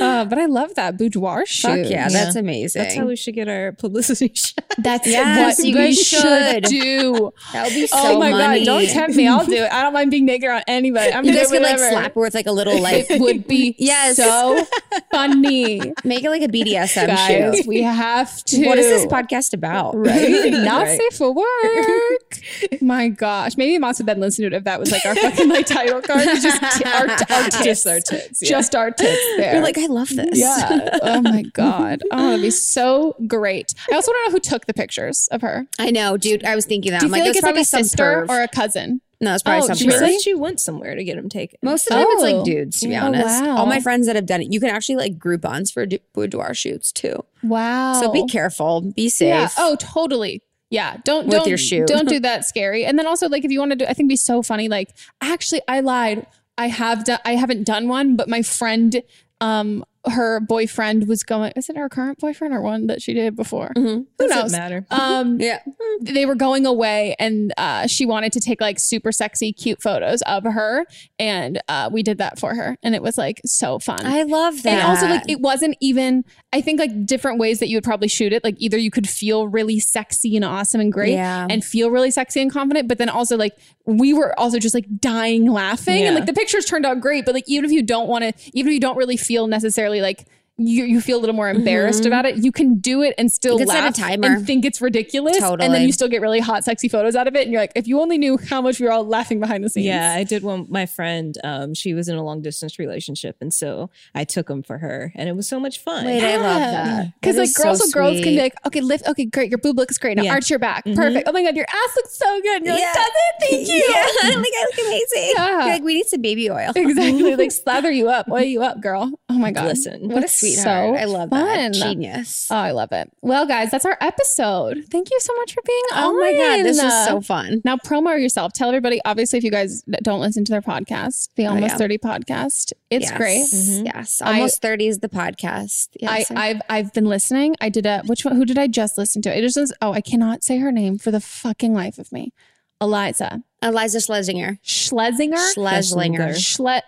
A: Uh, but I love that boudoir shoot.
B: Fuck yeah, that's amazing.
D: That's how we should get our publicity shot.
A: That's
B: Yes,
A: what
B: you
A: we
B: guys
A: should
B: should.
A: do.
B: That would be so
A: oh my
B: money.
A: god! Don't tempt me. I'll do it. I don't mind being naked on anybody. I'm
B: You guys
A: do
B: could like slap her with like a little like
A: It would be
B: Yes.
A: so funny,
B: make it like a BDSM
A: guys.
B: shoot.
A: We have to.
B: What is this podcast about?
A: Right? Not
B: Right.
A: safe for work. My gosh. Maybe Moms would then listen to it if that was like our fucking like title card. It's just t- our, our tits.
D: Just our tits, yeah.
A: Just our tits there.
B: You're like, I love this.
A: yeah. Oh my God. Oh, that'd be so great. I also want to know who took the pictures of her.
B: I know, dude. I was thinking that.
A: Do you
B: I'm
A: feel
B: like,
A: like, it's like a sister
B: perv.
A: or a cousin?
B: no, it's probably
A: Oh,
B: some
A: she
D: She said
A: Really?
D: she went somewhere to get them taken.
B: Most of the time, it's
A: Oh.
B: like dudes. To be
A: Oh,
B: honest,
A: wow.
B: all my friends that have done it, you can actually like group bonds for boudoir shoots too.
A: Wow.
B: So be careful, be safe.
A: Yeah. Oh, totally. Yeah. Don't don't
B: your shoe.
A: don't do that scary. And then also like if you want to do I think it'd be so funny like actually I lied. I have done I haven't done one, but my friend um her boyfriend was going is it her current boyfriend or one that she did before? Who
D: Mm-hmm. Doesn't
A: knows?
D: matter.
A: Um
B: yeah.
A: they were going away and uh, she wanted to take like super sexy cute photos of her and uh, we did that for her and it was like so fun
B: I love that.
A: and also like it wasn't even I think like different ways that you would probably shoot it. Like either you could feel really sexy and awesome and great
B: Yeah.
A: and feel really sexy and confident, but then also like we were also just like dying laughing. And like the pictures turned out great, but like even if you don't want to, even if you don't really feel necessarily like you, you feel a little more embarrassed
B: Mhm.
A: about it, you can do it and still
B: You set a
A: laugh
B: timer.
A: and think it's ridiculous. And then you still get really hot, sexy photos out of it. And you're like, if you only knew how much we were all laughing behind the scenes.
D: Yeah, I did one. My friend, um, she was in a long distance relationship, and so I took them for her, and it was so much fun.
B: Wait, I love that.
A: Because like girls,
B: so
A: so girls can be like, okay, lift, okay, great, your boob looks great. Now
D: Yeah.
A: arch your back,
D: Mhm.
A: perfect. Oh my god, your ass looks so good. And you're
B: Yeah.
A: like, does it? Thank you.
B: Yeah, like I look amazing.
A: Yeah.
B: You're like we need some baby oil.
A: exactly. Like slather you up, oil you up, girl. Oh my god,
D: Listen,
B: What a
A: That's
B: sweetheart.
A: So
B: I love
A: fun.
B: that. Genius.
A: Oh, I love it. Well, guys, that's our episode. Thank you so much for being on.
B: Oh my god, this was so fun.
A: Now promo yourself. Tell everybody. Obviously, if you guys don't listen to their podcast, the
B: Oh,
A: Almost
B: yeah.
A: Thirty podcast, it's
B: Yes.
A: great.
B: Mhm. Yes.
A: I-
B: Almost 30 is the podcast. Yes.
A: I, I've I've been listening. I did a which one? Who did I just listen to? It just says, oh, I cannot say her name for the fucking life of me. Iliza
B: Iliza Shlesinger.
A: Shlesinger.
B: Shlesinger.
A: Schle.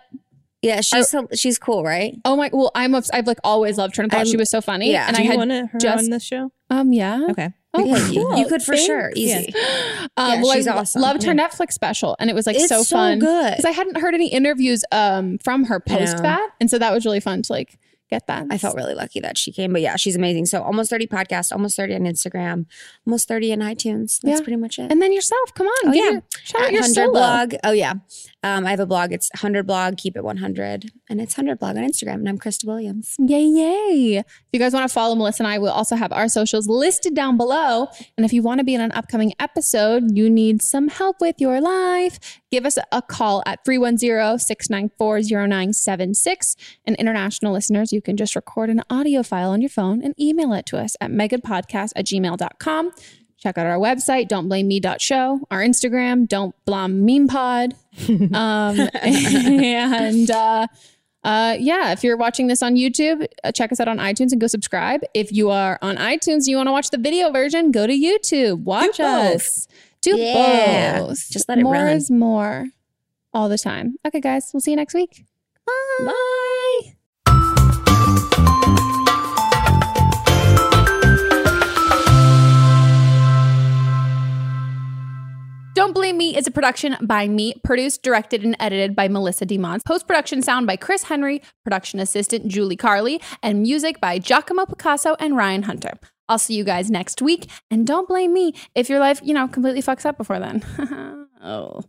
B: Yeah, she's she's cool, right?
A: Oh my! Well, I'm obs- I've like always loved her and thought
B: I'm-
A: she was so funny.
B: yeah.
A: and
D: Do
A: I
D: you
A: had
D: want her
A: just
D: on the show?
A: um yeah
D: Okay.
A: Oh,
B: Yeah, you-
A: cool.
B: you could for
A: Thanks.
B: sure. Easy.
A: Um,
B: Yeah,
A: well,
B: she's
A: I
B: awesome.
A: loved her Netflix special, and it was like
B: It's
A: so
B: so
A: fun.
B: good.
A: because I hadn't heard any interviews um from her
B: I know.
A: post that, and so that was really fun to like get that.
B: I felt really lucky that she came. But yeah, she's amazing. So almost 30 podcast, almost 30 on Instagram, almost 30 in iTunes. That's
A: Yeah.
B: pretty much it.
A: And then yourself, come on,
B: Oh, yeah.
A: your, shout out your
B: 100
A: solo.
B: blog. Oh yeah. Um, I have a blog. It's 100 blog, keep it 100. And it's 100 blog on Instagram. And I'm Krista Williams.
A: Yay, yay. If you guys want to follow Melissa and I, we'll also have our socials listed down below. And if you want to be in an upcoming episode, you need some help with your life, give us a call at 310 694 0976. And international listeners, you can just record an audio file on your phone and email it to us at megadpodcast at gmail.com. Check out our website, don'tblameme.show, our Instagram, don't blame meme pod. um, and uh, uh, yeah, if you're watching this on YouTube, uh, check us out on iTunes and go subscribe. If you are on iTunes you want to watch the video version, go to YouTube. Watch
B: Do
A: us. Do
B: Yeah.
A: both.
B: Just let it
A: more
B: run.
A: is more all the time. Okay, guys, we'll see you next week. Bye. Bye. Don't Blame Me is a production by me, produced, directed, and edited by Melissa DeMont. Post production sound by Chris Henry, production assistant Julie Carley, and music by Giacomo Picasso and Ryan Hunter. I'll see you guys next week. And don't blame me if your life, you know, completely fucks up before then. oh.